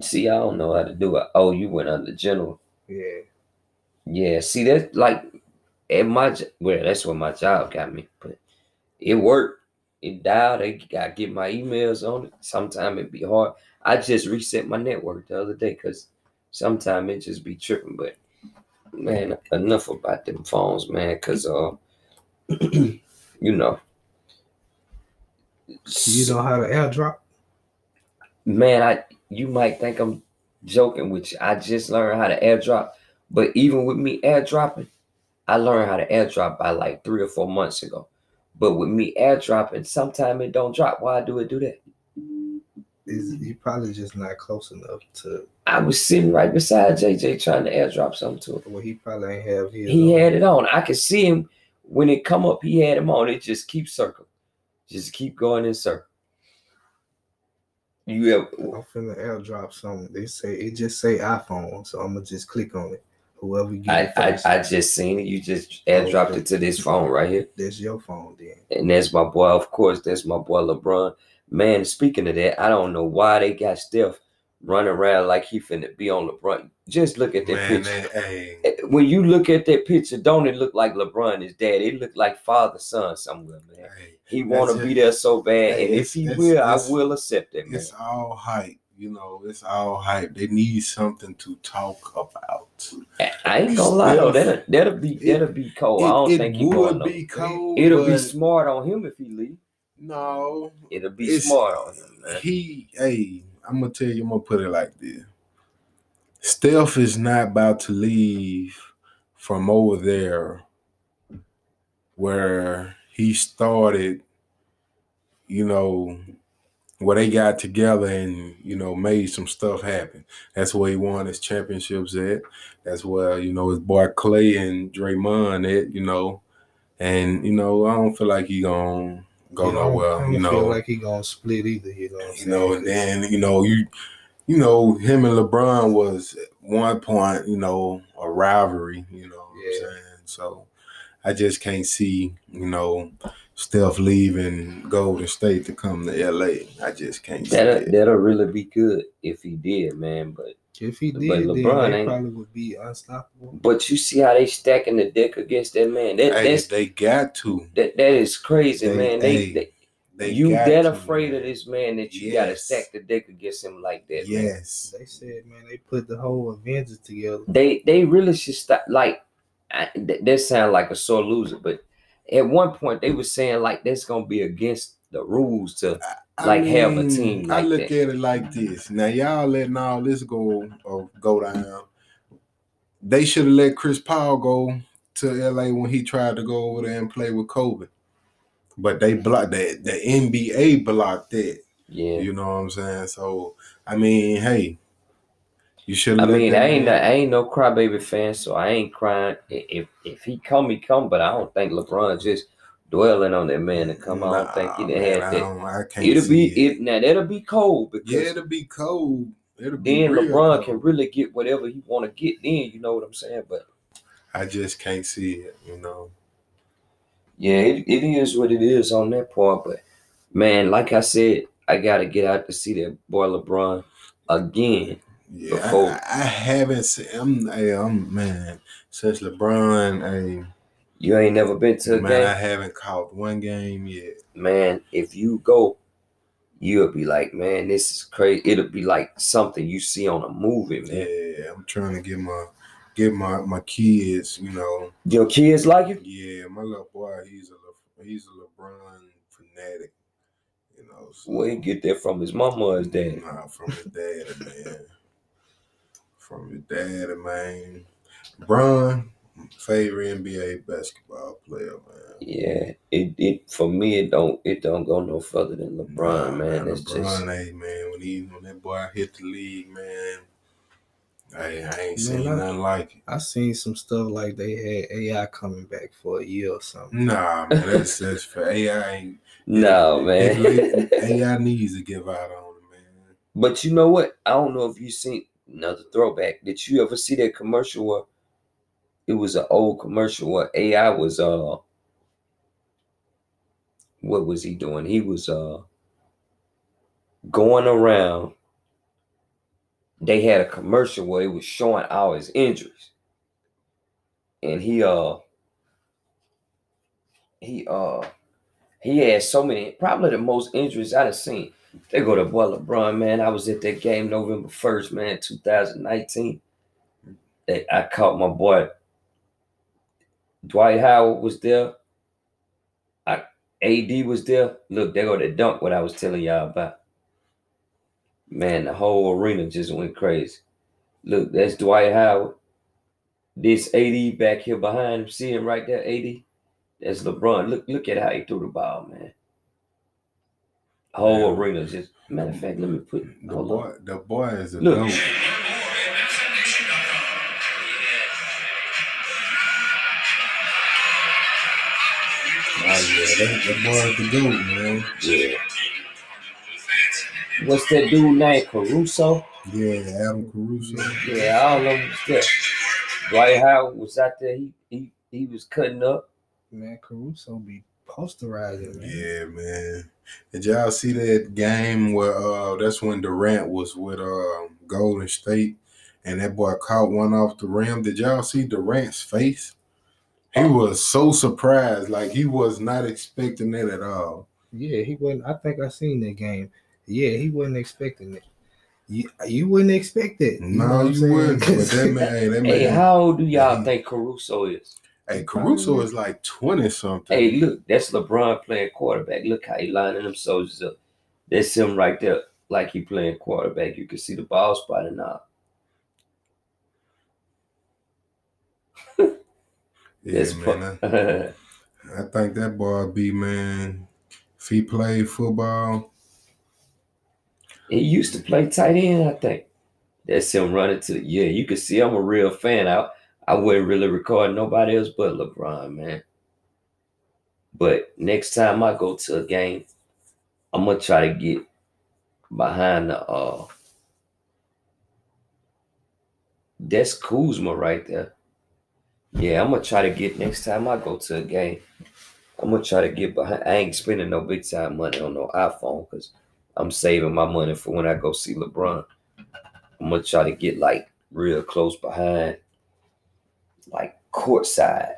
See, I don't know how to do it. Oh, you went under general. Yeah. Yeah, see that's like at my j- well, that's what my job got me, but it worked. It dialed. I got get my emails on it. Sometimes it be hard. I just reset my network the other day because sometimes it just be tripping. But man, enough about them phones, man. Cause uh, you know, You know how to airdrop? man, I you might think I'm joking with you. I just learned how to airdrop, but even with me airdropping, I learned how to airdrop by like three or four months ago. But with me airdropping, sometimes it don't drop. Why do it do that? Is you probably just not close enough to I was sitting right beside JJ trying to airdrop something to him. well he probably ain't have his He on. had it on. I could see him when it come up. He had him on. It just keep circling, just keep going in circle. You have I'm finna airdrop something. They say it just say iPhone, so I'm gonna just click on it. Whoever get I, I I just seen it. You just airdropped it to this phone right here. that's your phone then. And that's my boy, of course, that's my boy LeBron. Man, speaking of that, I don't know why they got Steph running around like he finna be on LeBron. Just look at that man, picture. hey, eh, When you look at that picture, don't it look like LeBron is dad? It look like father son somewhere, man. hey, He want to be there so bad, Hey, and if he will, I will accept it, man. it's all hype. You know, it's all hype. They need something to talk about. I- ain't gonna lie though, that'll that'll be that'll be cold. I don't it think he would going be cold. It'll be smart on him if he leave. No, It'll be smart on him, man. he. Hey, I'm gonna tell you. I'm gonna put it like this. Steph is not about to leave from over there where he started. You know, where they got together and you know made some stuff happen. That's where he won his championships at. That's where you know his boy Klay and Draymond at. You know, and you know I don't feel like he gonna go I don't- I nowhere. don't You know, feel like he gonna split either. You know, you know, and then you know you, you know him and LeBron was at one point you know a rivalry. You know, what Yeah. I'm saying so. I just can't see you know Steph leaving Golden State to come to LA. I just can't That'll, it. that'll really be good if he did, man. But If he But did, then LeBron they ain't- probably would be unstoppable. but you see how they stacking the deck against that man. That Hey, that's they got to. that that is crazy, They- man. They, hey, they They you got that to, afraid of this man that you gotta stack the deck against him like that, man. Yes. They said, man, they put the whole Avengers together. They they really should stop. Like I, th- that sound like a sore loser, but at one point they were saying like that's gonna be against the rules to I like, have a team Like I look that. at it like this. Now y'all letting all this go or go down. They should have let Chris Paul go to LA when he tried to go over there and play with Kobe. But they blocked that. The NBA blocked that. yeah. You know what I'm saying? So I mean, hey, you should. I mean, I ain't I ain't no crybaby fan, so I ain't crying. If if he come, he come. But I don't think LeBron just dwelling on that man to come. I don't think he had that. It'll be it. it now. That'll be cold because Yeah, it'll be cold. It'll be then LeBron cold. can really get whatever he want to get. Then you know what I'm saying. But I just can't see it. You know. yeah, it, it is what it is on that part. But man, like I said, I gotta get out to see that boy LeBron again. Yeah, Before- I, I haven't seen. I'm, hey, I'm man. Since LeBron, hey, You ain't never been to a man, game. I haven't caught one game yet. man, if you go, you'll be like, man, this is crazy. It'll be like something you see on a movie, man. Yeah, I'm trying to get my get my my kids. You know, Your kids like it? yeah, my little boy, he's a Le- he's a LeBron fanatic. You know, so, Where he get that from? His mama or his dad? Nah, from his dad, man. From his daddy, man. LeBron, favorite NBA basketball player, man. Yeah, it, it for me it don't it don't go no further than LeBron, Nah, man. It's LeBron, just hey man, when he when that boy hit the league, man, I, I ain't Man, seen I- nothing like it. I seen some stuff like they had AI coming back for a year or something. Nah, man, that's that's for AI. Ain't, no it- man. AI needs to give out on it, man. but you know what? I don't know if you seen another throwback. Did you ever see that commercial where it was an old commercial where AI was uh what was he doing? He was uh going around. They had a commercial where it was showing all his injuries. And he uh he uh he had so many, probably the most injuries I've seen. They go to boy LeBron, man. I was at that game November 1st, man, 2019. They, I caught my boy Dwight Howard was there. I, AD was there. Look, they go to dunk what I was telling y'all about. Man, the whole arena just went crazy. Look, that's Dwight Howard. This AD back here behind him, see him right there, AD. That's LeBron. Look, look at how he threw the ball, man. Whole Yeah. arena just matter of fact, let me put The boy, on. the boy is a Look. goat. Oh yeah, that, that boy is the goat, man. Yeah. What's that dude name? Caruso? Yeah, Adam Caruso. Yeah, all of them there. Dwight Howard was out there. He he he was cutting up. Man, Caruso be posterizing, man. Yeah, man. Did y'all see that game where uh that's when Durant was with uh Golden State and that boy caught one off the rim? Did y'all see Durant's face? He was so surprised, like he was not expecting that at all. Yeah, he wasn't. I think I seen that game. Yeah, he wasn't expecting it. You, you wouldn't expect it. No, know what I'm you saying? wouldn't. But that man, that man, Hey, how old do y'all Yeah. think Caruso is? Hey, Caruso is like twenty something. Hey, look, that's LeBron playing quarterback. Look how he lining them soldiers up. That's him right there, like he playing quarterback. You can see the ball spotting out. yeah, That's man. I, I think that boy be man. If he played football, He used to play tight end, I think. That's him running to the yeah. You can see I'm a real fan. I I wouldn't really record nobody else but LeBron, man. But next time I go to a game, I'm gonna try to get behind the uh that's Kuzma right there. Yeah, I'm gonna try to get next time I go to a game. I'm gonna try to get behind. I ain't spending no big time money on no iPhone because I'm saving my money for when I go see LeBron. I'm gonna try to get like real close behind, like courtside.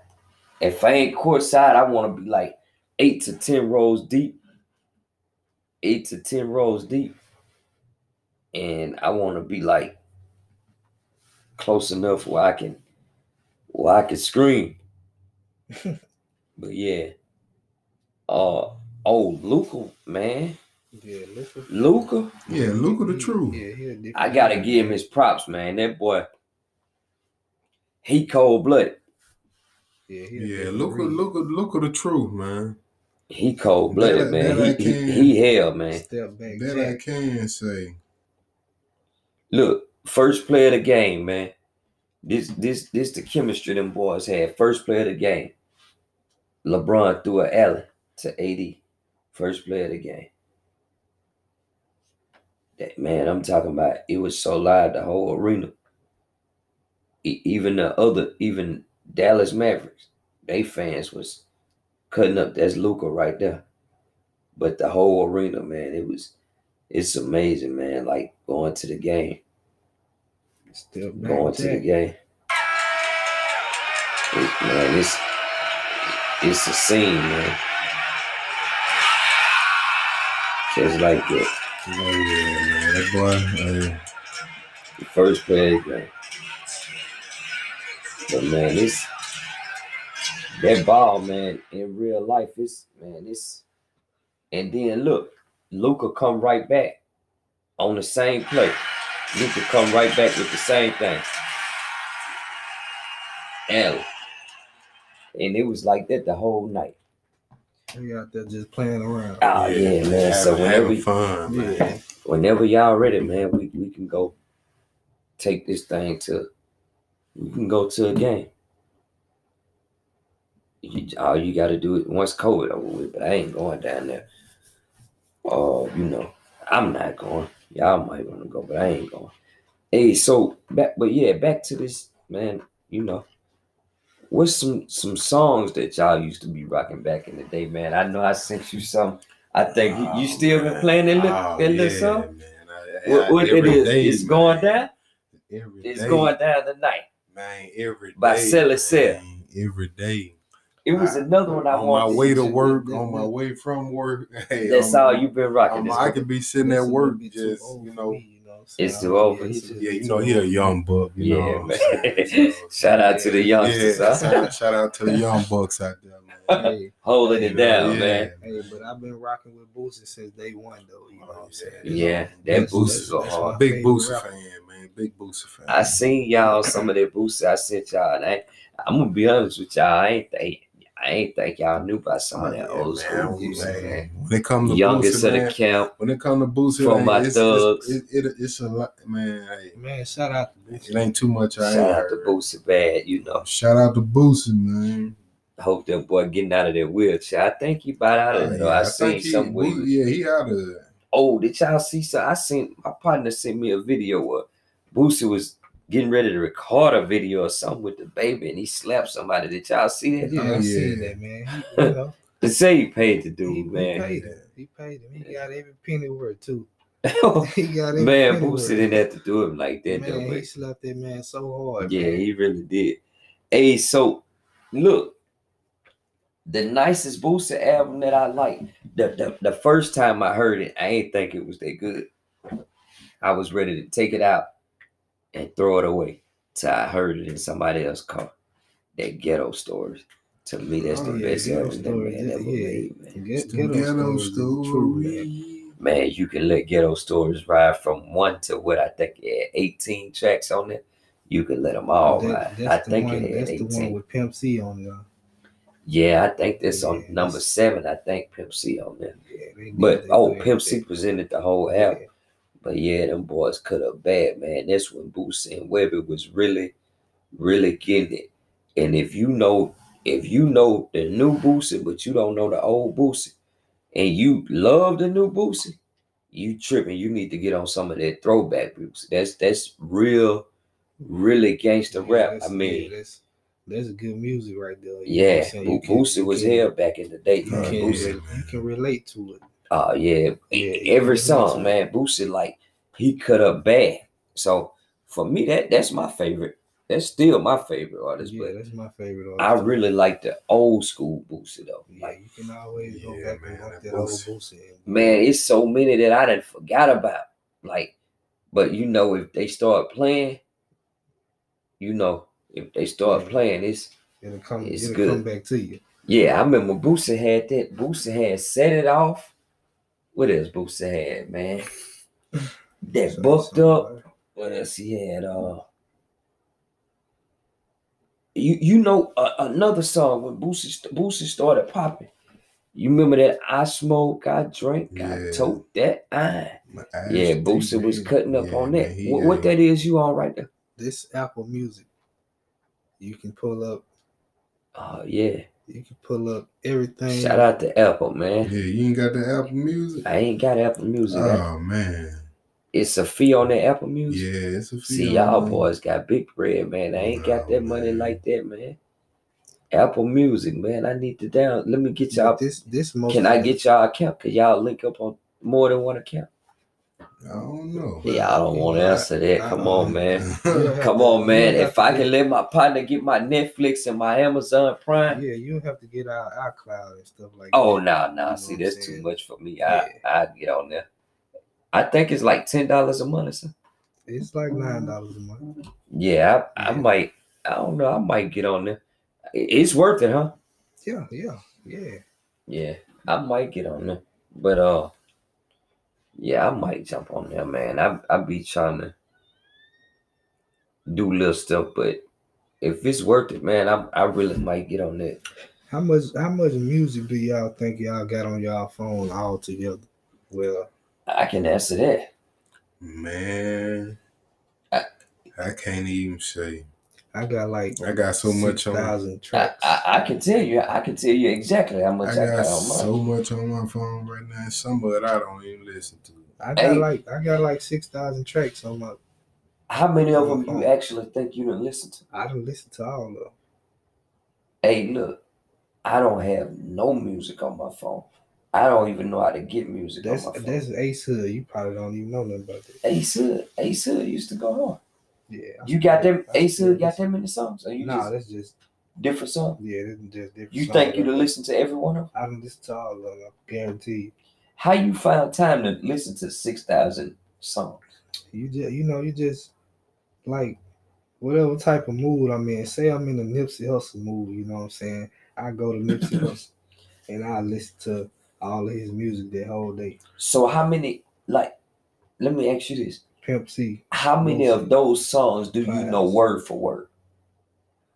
If I ain't courtside, I want to be like eight to ten rows deep. Eight to ten rows deep. And I want to be like close enough where I can where I can scream. but yeah. Uh oh Luka, man. Yeah, Luka. Luka. Yeah, Luka the truth. Yeah, he I gotta give him his props, man. That boy, he cold blooded. Yeah, he a Yeah, different Luka, breed. Luka, Luka the truth, man. He cold blooded, man. that I He, he, can- he hell, man. Step back. That Jack. I can say. Look, first play of the game, man. This this this the chemistry them boys had. First play of the game. LeBron threw an alley to AD. First play of the game. That man, I'm talking about. It was so loud the whole arena. Even the other, even Dallas Mavericks, they fans was cutting up. That's Luka right there. But the whole arena, man, it was. It's amazing, man. Like going to the game back. going to the game. It- man, it's it's a scene, man. Just like that. Oh yeah, man. That boy, The first play game. But man, it's that ball, man, in real life, it's man, it's and then look, Luka come right back on the same play. Luka come right back with the same thing. Alley. And it was like that the whole night. We out there just playing around. Oh yeah, man. So whenever having fun, man. Yeah. whenever y'all ready, man, we, we can go take this thing to we can go to a game. You, all you gotta do it once COVID over with, but I ain't going down there. Oh, you know, I'm not going. Y'all might want to go, but I ain't going. Hey, so back but yeah, back to this, man, you know. What's some some songs that y'all used to be rocking back in the day, man? I know I sent you some. I think you, you Oh, still been playing that little, Oh, that little yeah, song? man. I- What, I- what it every is? day, it's going down. Every It's day, going down tonight. Man. Every day, By Sally Sell. man, Every day. It was I- another one I on my way to work, on my way from work. Hey, That's I'm- all you've been rocking. I'm- I could be sitting at work, little bit too just you for know. Me, you know, It's so, too old for it's you. just Yeah, you know, he a young buck. You yeah, know, man. so- Shout out to the youngsters, Yeah, huh? shout, shout out to the young bucks out there, man. Hey, Holding it You know, down, yeah, man. hey, but I've been rocking with Boosie since day one, though. You know what I'm saying? Yeah, that That's- Boosie's that's- a hard. Big favorite Boosie fan, man. Big Boosie fan. I seen y'all some of that booster I sent y'all, and I, I'm gonna be honest with y'all. I ain't think I ain't think y'all knew about some of oh, that Oh, yeah, old school man, music, man. man. When it comes to Youngest Boosie, of the man, camp. when it comes to Boosie, From man, my it's, thugs. It's, it, it, it's a lot, man. Hey, Man, shout out to Boosie. it ain't too much. I Shout ain't out to heard. Boosie Bad, you know. Shout out to Boosie, man. Hope that boy getting out of that wheelchair. I think he about out of oh, it though. Yeah, I, I seen he- some where he Boosie- was- Yeah, he out of there. Oh, did y'all see? So I seen my partner sent me a video where Boosie was getting ready to record a video or something with the baby, and he slapped somebody. Did y'all see that? Yeah, Oh, I seen that, man. You know, To say he paid the he, dude, he man. paid him. He paid him. He got every penny worth too. man, He got every penny worth. Boosie didn't have to do him like that, though. Man, But he slapped that man so hard. yeah, man. he really did. Hey, so look, the nicest Boosie album that I like. The, the the first time I heard it, I ain't think it was that good. I was ready to take it out and throw it away till I heard it in somebody else's car. That ghetto stories. To me, that's oh, the Oh, yeah, best Ghetto album that Stories, man ever yeah. made, man. Get, ghetto, ghetto stories is the man. story. Man, you can let ghetto stories ride from one to what I think it had 18 tracks on it. You can let them all That- ride. I that's the think one. it had That's the 18. one with Pimp C on there. Yeah, I think that's on number that's- seven. I think Pimp C on there. Yeah, But oh, that oh. Pimp C presented the whole Yeah. album. But yeah, them boys cut up bad, man. That's when Boosie and Webbie was really, really getting it. And if you know, if you know the new Boosie, but you don't know the old Boosie, and you love the new Boosie, you tripping. You need to get on some of that throwback Boosie. That's that's real, really gangster Yeah, rap. I mean, yeah, that's That's good music right there. you know what I'm Yeah, saying? Bo- You can- Boosie was here back in the day. You can, you can relate to it. Oh yeah, Yeah, every can song, man. Boosie like he cut up bad. So for me, that that's my favorite. That's still my favorite artist. Yeah, but that's my favorite. artist. I really like the old school Boosie though. Yeah, Like you can always go Yeah, back man, and that work that old Boosie. Boosie. man, it's so many that I done forgot about. Like, but you know, if they start playing, you know, if they start Yeah. playing, it's It'll come. It's it'll good. come back to you. yeah. I remember Boosie had that. Boosie had set it off. What else Boosie had, man? That So- booked so, up. What else he had? Uh, you you know uh, another song when Boosie Boosie started popping. You remember that I smoke, I drink, I Yeah. tote that I. Yeah, Boosie was in- cutting up yeah, on man, that. he what, what that is, you all right there? This Apple Music, you can pull up. Oh yeah. You can pull up everything. Shout out to Apple, man. Yeah, you ain't got the Apple Music. I ain't got Apple Music. Oh man, It's a fee on the Apple Music. yeah, it's a fee. See, feel, y'all man. boys got big bread, man. I ain't got No, that money man. like that, man. Apple Music, man. I need to down. Let me get y'all. This this most. Can I get y'all account? Cause y'all link up on more than one account. I don't know. Yeah, I don't want to answer that. I- Come on, man. Come on, man. If I can let my partner get my Netflix and my Amazon Prime. Yeah, you have to get our iCloud and stuff like Oh that. no, You no. know See, that's too much for me. I I get on there. I think it's like ten dollars a month or something. It's like nine dollars a month. Yeah, I, I Yeah. might. I don't know. I might get on there. It's worth it, huh? Yeah, yeah, yeah. Yeah, I might get on there. But uh, yeah, I might jump on there, man. I I be trying to do little stuff, but if it's worth it, man, I I really might get on that. How much how much music do y'all think y'all got on y'all phone all together? Well, I can answer that. Man, I- I can't even say. I got like I got so much on. I thousand I, tracks. I, I can tell you. I can tell you exactly how much I, got got on mine. so much on my phone right now. Some of it I don't even listen to. I got Hey. like I got like six thousand tracks on my. How many of them phone. you actually think you done listen to? I don't listen to all of them. Hey, look, I don't have no music on my phone. I don't even know how to get music That's on my phone. that's Ace Hood. You probably don't even know nothing about that. Ace Hood. Ace Hood used to go on. Yeah. You got them. Hood got them in the songs. You Nah, that's just different songs. yeah, that's just different. You think you to listen to every one of them? I don't listen to all of them. I guarantee you. How you find time to listen to six thousand songs? You just you know you just like whatever type of mood I'm in. Say I'm in a Nipsey Hussle mood. You know what I'm saying? I go to Nipsey Hussle and I listen to all of his music that whole day. So how many? Like, let me ask you this: Pimp C. How many of those songs do you know word for word?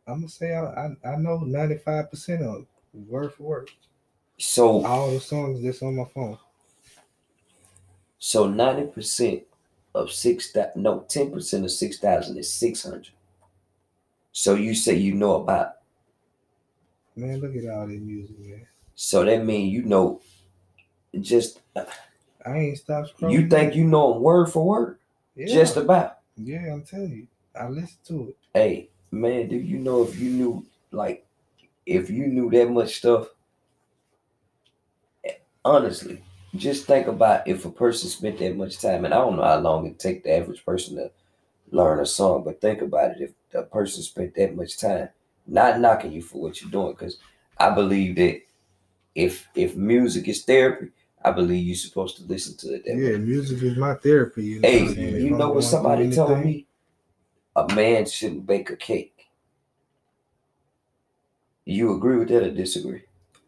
I'm gonna say I I, I know 95 percent of word for word. So, All the songs that's on my phone. so ninety percent of six no, ten percent of six thousand is six hundred. So you say you know about Man, look at all this music, man. So that means you know, just uh, I ain't stopped scrolling. you think you know 'em word for word, yeah. just about. yeah, I'm telling you. I listen to it. Hey man, do you know if you knew like if you knew that much stuff? Honestly, just think about if a person spent that much time, and I don't know how long it take the average person to learn a song, but think about it if a person spent that much time, not knocking you for what you're doing, because I believe that if if music is therapy, I believe you're supposed to listen to it that way. Yeah, music is my therapy. You know Hey, what I'm saying? If you know what somebody told me? A man shouldn't bake a cake. You agree with that or disagree?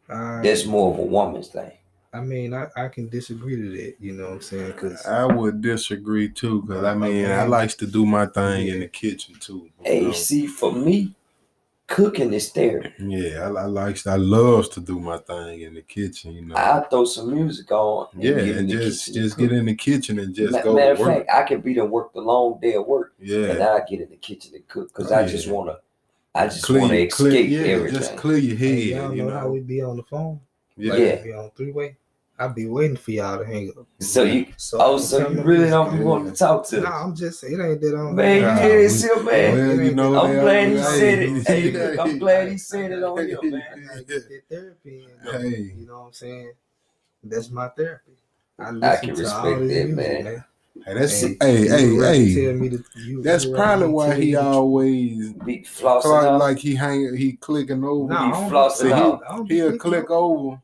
I, That's more of a woman's thing. I mean, I, I can disagree to that. You know what I'm saying? Because I would disagree too, because I mean, I Okay. likes to do my thing in the kitchen too. you Hey, know? see, for me, cooking is therapy. Yeah, I, I likes, I loves to do my thing in the kitchen. You know. I throw some music on. And yeah, and just just get in the kitchen and just Ma- go Matter of fact, I can be done work the long day of work, and yeah, I get in the kitchen and cook because Oh, I just wanna, I just clear, wanna escape clear, yeah, everything. just clear your hey, head. y'all you know, know. how we be on the phone. yeah. Like, Yeah. we be on three way. I be waiting for y'all to hang up. So you, So oh, so you really don't be wanting to talk to Nah. I'm just saying it ain't that on. Man, Nah, you did we- it, still, man. Well, you know, I'm they- glad he hey, said it. he- Hey, look, I'm glad he said it on here, man. I gotta get that therapy in. though. Hey. You know what I'm saying? That's my therapy. I listen can to respect all that, music, man. man. Hey, that's And hey, hey, hey. Tell me to, you, That's you probably why he always Be flossing out. like he hang he clicking over. Nah, He I don't- flossing See, out. I don't be He'll click over,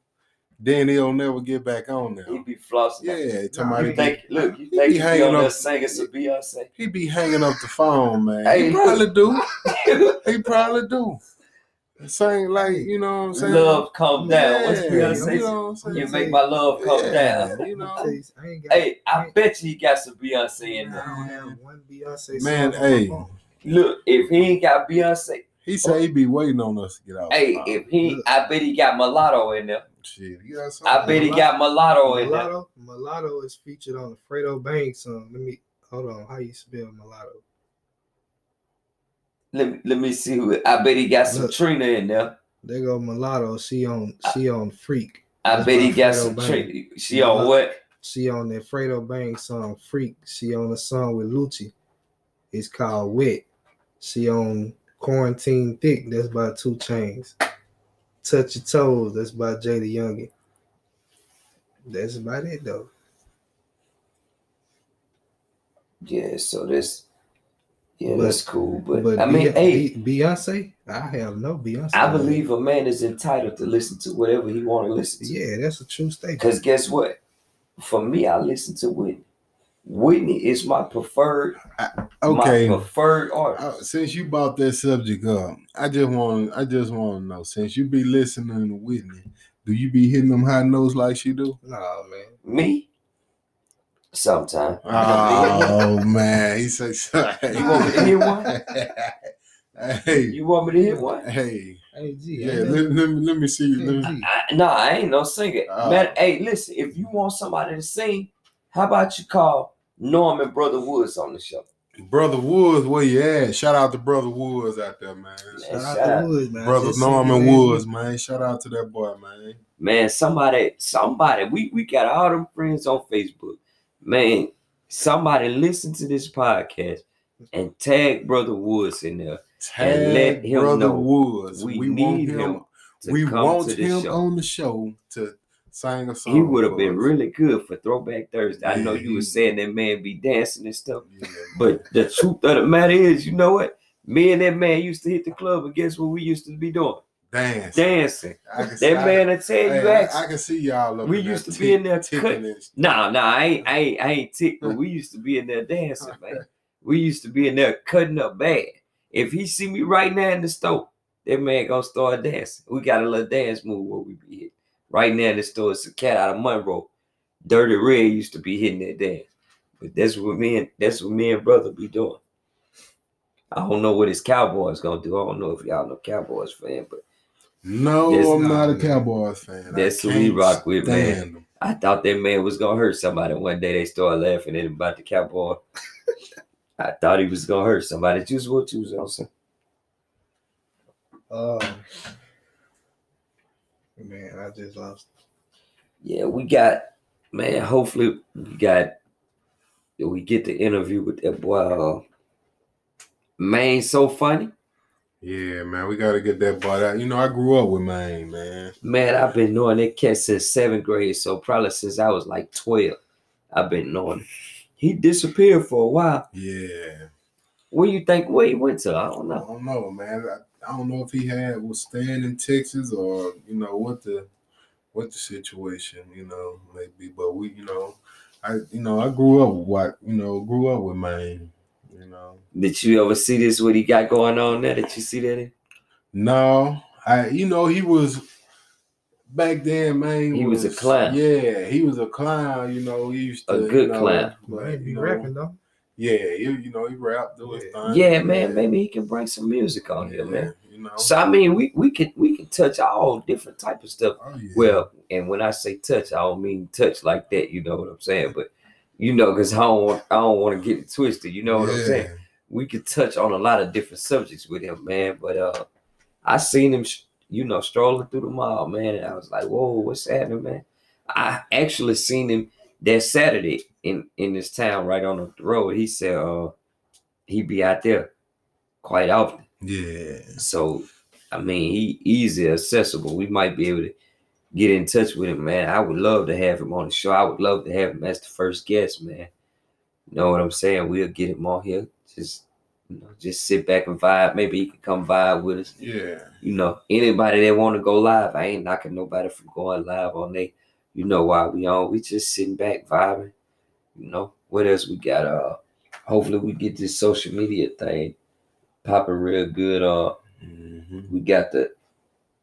then he'll never get back on there. He'd be flossing. Yeah, Nah, somebody You think, look, you He think be you be hanging on up- singing some Beyonce? he be hanging up the phone, man. Hey, he probably do. He probably do. Saying like, you know what I'm saying? love come down. What's Beyonce? you know what I'm saying? You make my love come Yeah, down. You know, tell I ain't got, Hey, I bet you he got some Beyonce in I don't have one Beyonce Man, song hey. Look, if he ain't got Beyonce, he say he be waiting on us to get out. hey, if he, I bet he got mulatto in there. Shit, you got I bet he got mulatto in there. Mulatto, mulatto is featured on the Fredo Banks song. Let me hold on. How you spell mulatto? Let me, let me see who. I bet he got some Look. Trina in there. There go mulatto. She on she on Freak. I That's bet he got some. Trina. She on Mulatto. what? She on the Fredo Banks song Freak. She on a song with Lucci. It's called Wet. She on Quarantine Thick. That's by 2 Chainz. Touch Your Toes. That's by Jada Youngin. That's about it though. Yeah, so this, yeah, But- that's cool. But, But I mean, Bey- hey, Beyonce, I have no Beyonce. I believe a man is entitled to listen to whatever he want to listen to. Yeah, that's a true statement. Because guess what? For me, I listen to Whitney. Whitney is my preferred, Okay. my preferred artist. Uh, since you brought that subject up, I just want I just want to know since you be listening to Whitney, do you be hitting them high notes like she do? No, man. me, sometime. Oh man, he say sorry. You want me to hear one? hey, You want me to hit one? hey, Hey, G. yeah. ain't Let, let me let me see. Let me, Hey, G, I, no, I ain't no singer. Oh. Man, hey, listen, if you want somebody to sing, how about you call Norman Brother Woods on the show? Brother Woods, where you at? Shout out to Brother Woods out there, man. Man, Shout shout out out. to Woods, man. Brother just Norman Woods, man. Shout out to that boy, man. Man, somebody, somebody, we, we got all them friends on Facebook. Man, somebody listen to this podcast and tag Brother Woods in there. And let him Brother know Woods. we We, want need him. him to we come want to this him show. on the show to sing a song. He would have been us. really good for Throwback Thursday. I know you were saying that man be dancing and stuff, Yeah. but the truth of the matter is, you know what? Me and that man used to hit the club, and guess what we used to be doing? Dance. Dancing. I can see, That man will tell you, I. I, I can see y'all. We used to be in there tick- cut- ticking and- Nah, nah, I ain't, I ain't, I ain't ticked, but we used to be in there dancing, man. We used to be in there cutting up bad. If he see me right now in the store, that man gonna start dancing. We got a little dance move where we be hit. Right now in the store, it's a cat out of Monroe. Dirty Red used to be hitting that dance. But that's what me and that's what me and brother be doing. I don't know what his Cowboys gonna do. I don't know if y'all know Cowboys fan, but No, I'm not, not a man. Cowboys fan. That's who we rock with, man. stand 'em. I thought that man was gonna hurt somebody. One day they started laughing at him about the cowboy. I thought he was gonna hurt somebody. Choose what you was gonna say. Um, man, I just lost. Yeah, we got man. Hopefully, we got we get the interview with that boy. Uh, man, so funny. Yeah, man, we gotta get that boy out. You know, I grew up with Maine, man. Man, I've been knowing that cat since seventh grade. So probably since I was like twelve, I've been knowing. him. He disappeared for a while. Yeah. Where you think where he went to? I don't know. I don't know, man. I, I don't know if he had was staying in Texas or you know what the what the situation, you know, maybe. But we, you know, I you know I grew up with what you know grew up with Maine, you know. Did you ever see this? What he got going on there? Did you see that? In? No, I you know he was back then, man. He was a clown. Yeah, he was a clown. You know, he used to A good you know, clown. But But he be you know, rapping though. Yeah, you, you know he rap, do his Yeah. thing. Yeah, man. Maybe he can bring some music on here, man. You know. So I mean, we we can we can touch all different type of stuff. Oh, yeah. Well, and when I say touch, I don't mean touch like that. You know what I'm saying? But you know, because I don't want I don't want to get it twisted. You know what I'm saying? We could touch on a lot of different subjects with him, man. But uh, I seen him, you know, strolling through the mall, man, and I was like, "Whoa, what's happening, man?" I actually seen him that Saturday in in this town right on the road. He said uh he'd be out there quite often. Yeah. So I mean he easy accessible. We might be able to get in touch with him, man. I would love to have him on the show. I would love to have him as the first guest, man. You know what I'm saying? We'll get him on here. Just you know, just sit back and vibe. Maybe he can come vibe with us. Yeah. You know, anybody that want to go live, I ain't knocking nobody from going live on they. You know why we on? We just sitting back vibing. You know what else we got? Uh, hopefully we get this social media thing popping real good. Uh, Mhm. we got the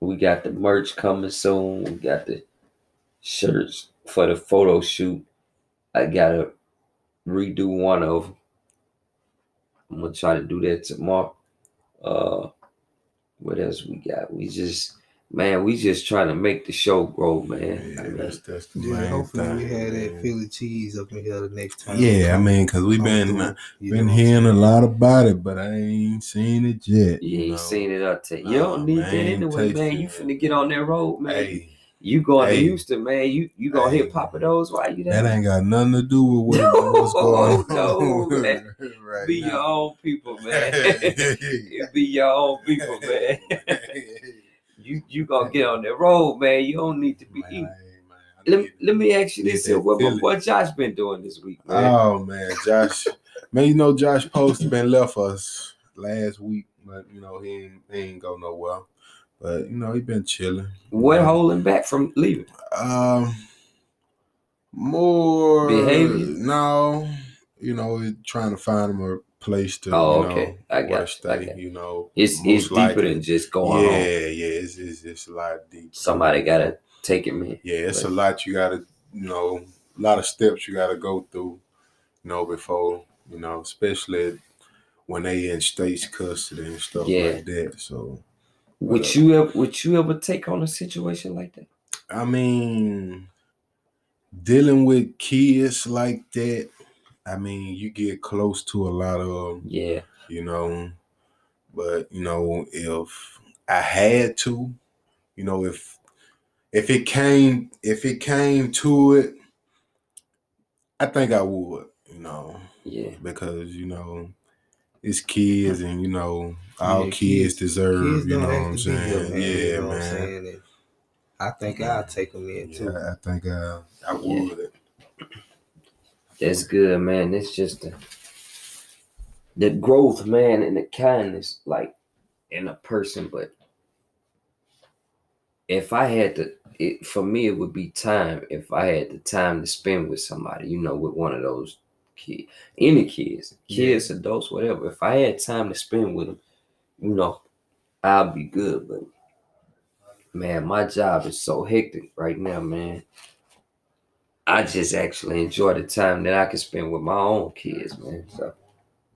we got the merch coming soon. We got the shirts for the photo shoot. I gotta redo one of them. I'm gonna try to do that tomorrow. Uh, what else we got? We just man, we just trying to make the show grow, man. Yeah, I mean, that's that's the Yeah, main hopefully thing. we had that. Philly cheese up in here the next time. Yeah, I mean, cause we've been through, you been know what I'm hearing a lot about it, but I ain't seen it yet. you ain't know. seen it up to you Nah, don't need man, that anyway, man. tasting You finna get on that road, man. Hey, You going Hey. to Houston, man. You you gonna Hey. hit Papa Do's while you there? that ain't got nothing to do with what, No, what's going no, on man. right be your own people, man. It be your own people, man. You you gonna get on that road, man. You don't need to be Man, eating. man, Let, need- let me ask you this here. What my feeling. boy Josh been doing this week, man? Oh man, Josh, man, you know Josh Post been left us last week, but you know he ain't, he ain't go nowhere. But you know he been chilling. what man. holding back from leaving? Um, more Behavior? No, you know, he trying to find him a place to. Oh, you okay. know, I got you. I got You know, It's it's deeper likely. than just going yeah, home. yeah, it's, it's it's a lot deeper. Somebody gotta take it, in. Yeah, it's a lot you gotta, you know, a lot of steps you gotta go through, you know, before, you know, especially when they in state's custody and stuff Yeah. like that. So Would Whatever. you ever would you ever take on a situation like that? I mean, dealing with kids like that, I mean, you get close to a lot of them, Yeah. you know. But you know, if I had to, you know, if if it came if it came to it, I think I would, you know, Yeah. because you know it's kids and you know all Yeah, kids, kids- deserve, Kids you know what I'm to be here, saying? man. Yeah, you know what I'm man. saying? I think I'll take them in too. Yeah, I think I I Yeah. That's good, man. It's just the, the growth, man, and the kindness, like in a person. But if I had to, it for me, it would be time. If I had the time to spend with somebody, you know, with one of those kids, any kids, kids, adults, whatever. If I had time to spend with them, you know, I'll be good. But man, my job is so hectic right now, man. I just actually enjoy the time that I can spend with my own kids, man. So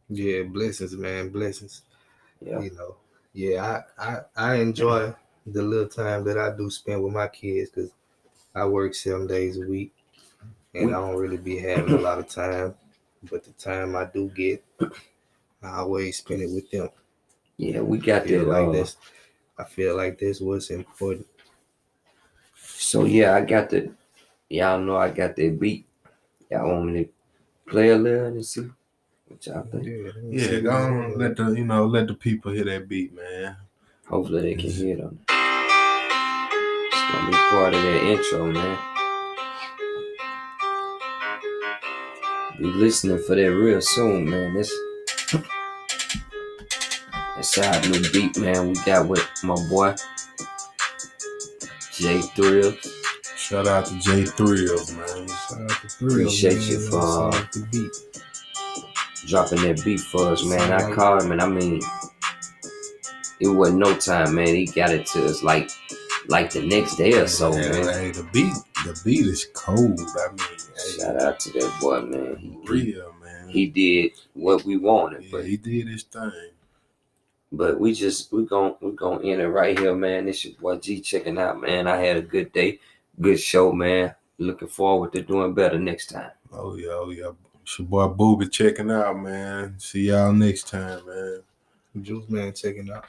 Yeah, blessings, man, blessings. yeah, You know, yeah, I I, I enjoy the little time that I do spend with my kids because I work seven days a week, and I don't really be having a lot of time. But the time I do get, I always spend it with them. yeah, we got I that. like uh, this. I feel like this was important. so yeah, I got the. Y'all know I got that beat. Y'all want me to play a little and see what y'all think? Yeah, let me Yeah, go on, on let the you know let the people hear that beat, man. Hopefully they can hear it on. It's gonna be part of that intro, man. Be listening for that real soon, man. This that's our new beat, man. We got with my boy J Thrill. Shout out to J Thrills, man. Shout out to Thrill, Appreciate man, you for, uh, the beat. dropping that beat for us, man. I called him and I mean it wasn't no time, man. He got it to us like like the next day or so, Yeah, man. Hey, the beat, the beat is cold. I mean, hey, Shout out to that boy, man. He, real, man. he did what we wanted, yeah, but he did his thing. but we just we gon' we gonna end it right here, man. This your boy G checking out, man. I had a good day, good show, man. Looking forward to doing better next time. Oh yeah, oh yeah. It's your boy Booby checking out, man. See y'all next time, man. Juice man checking out.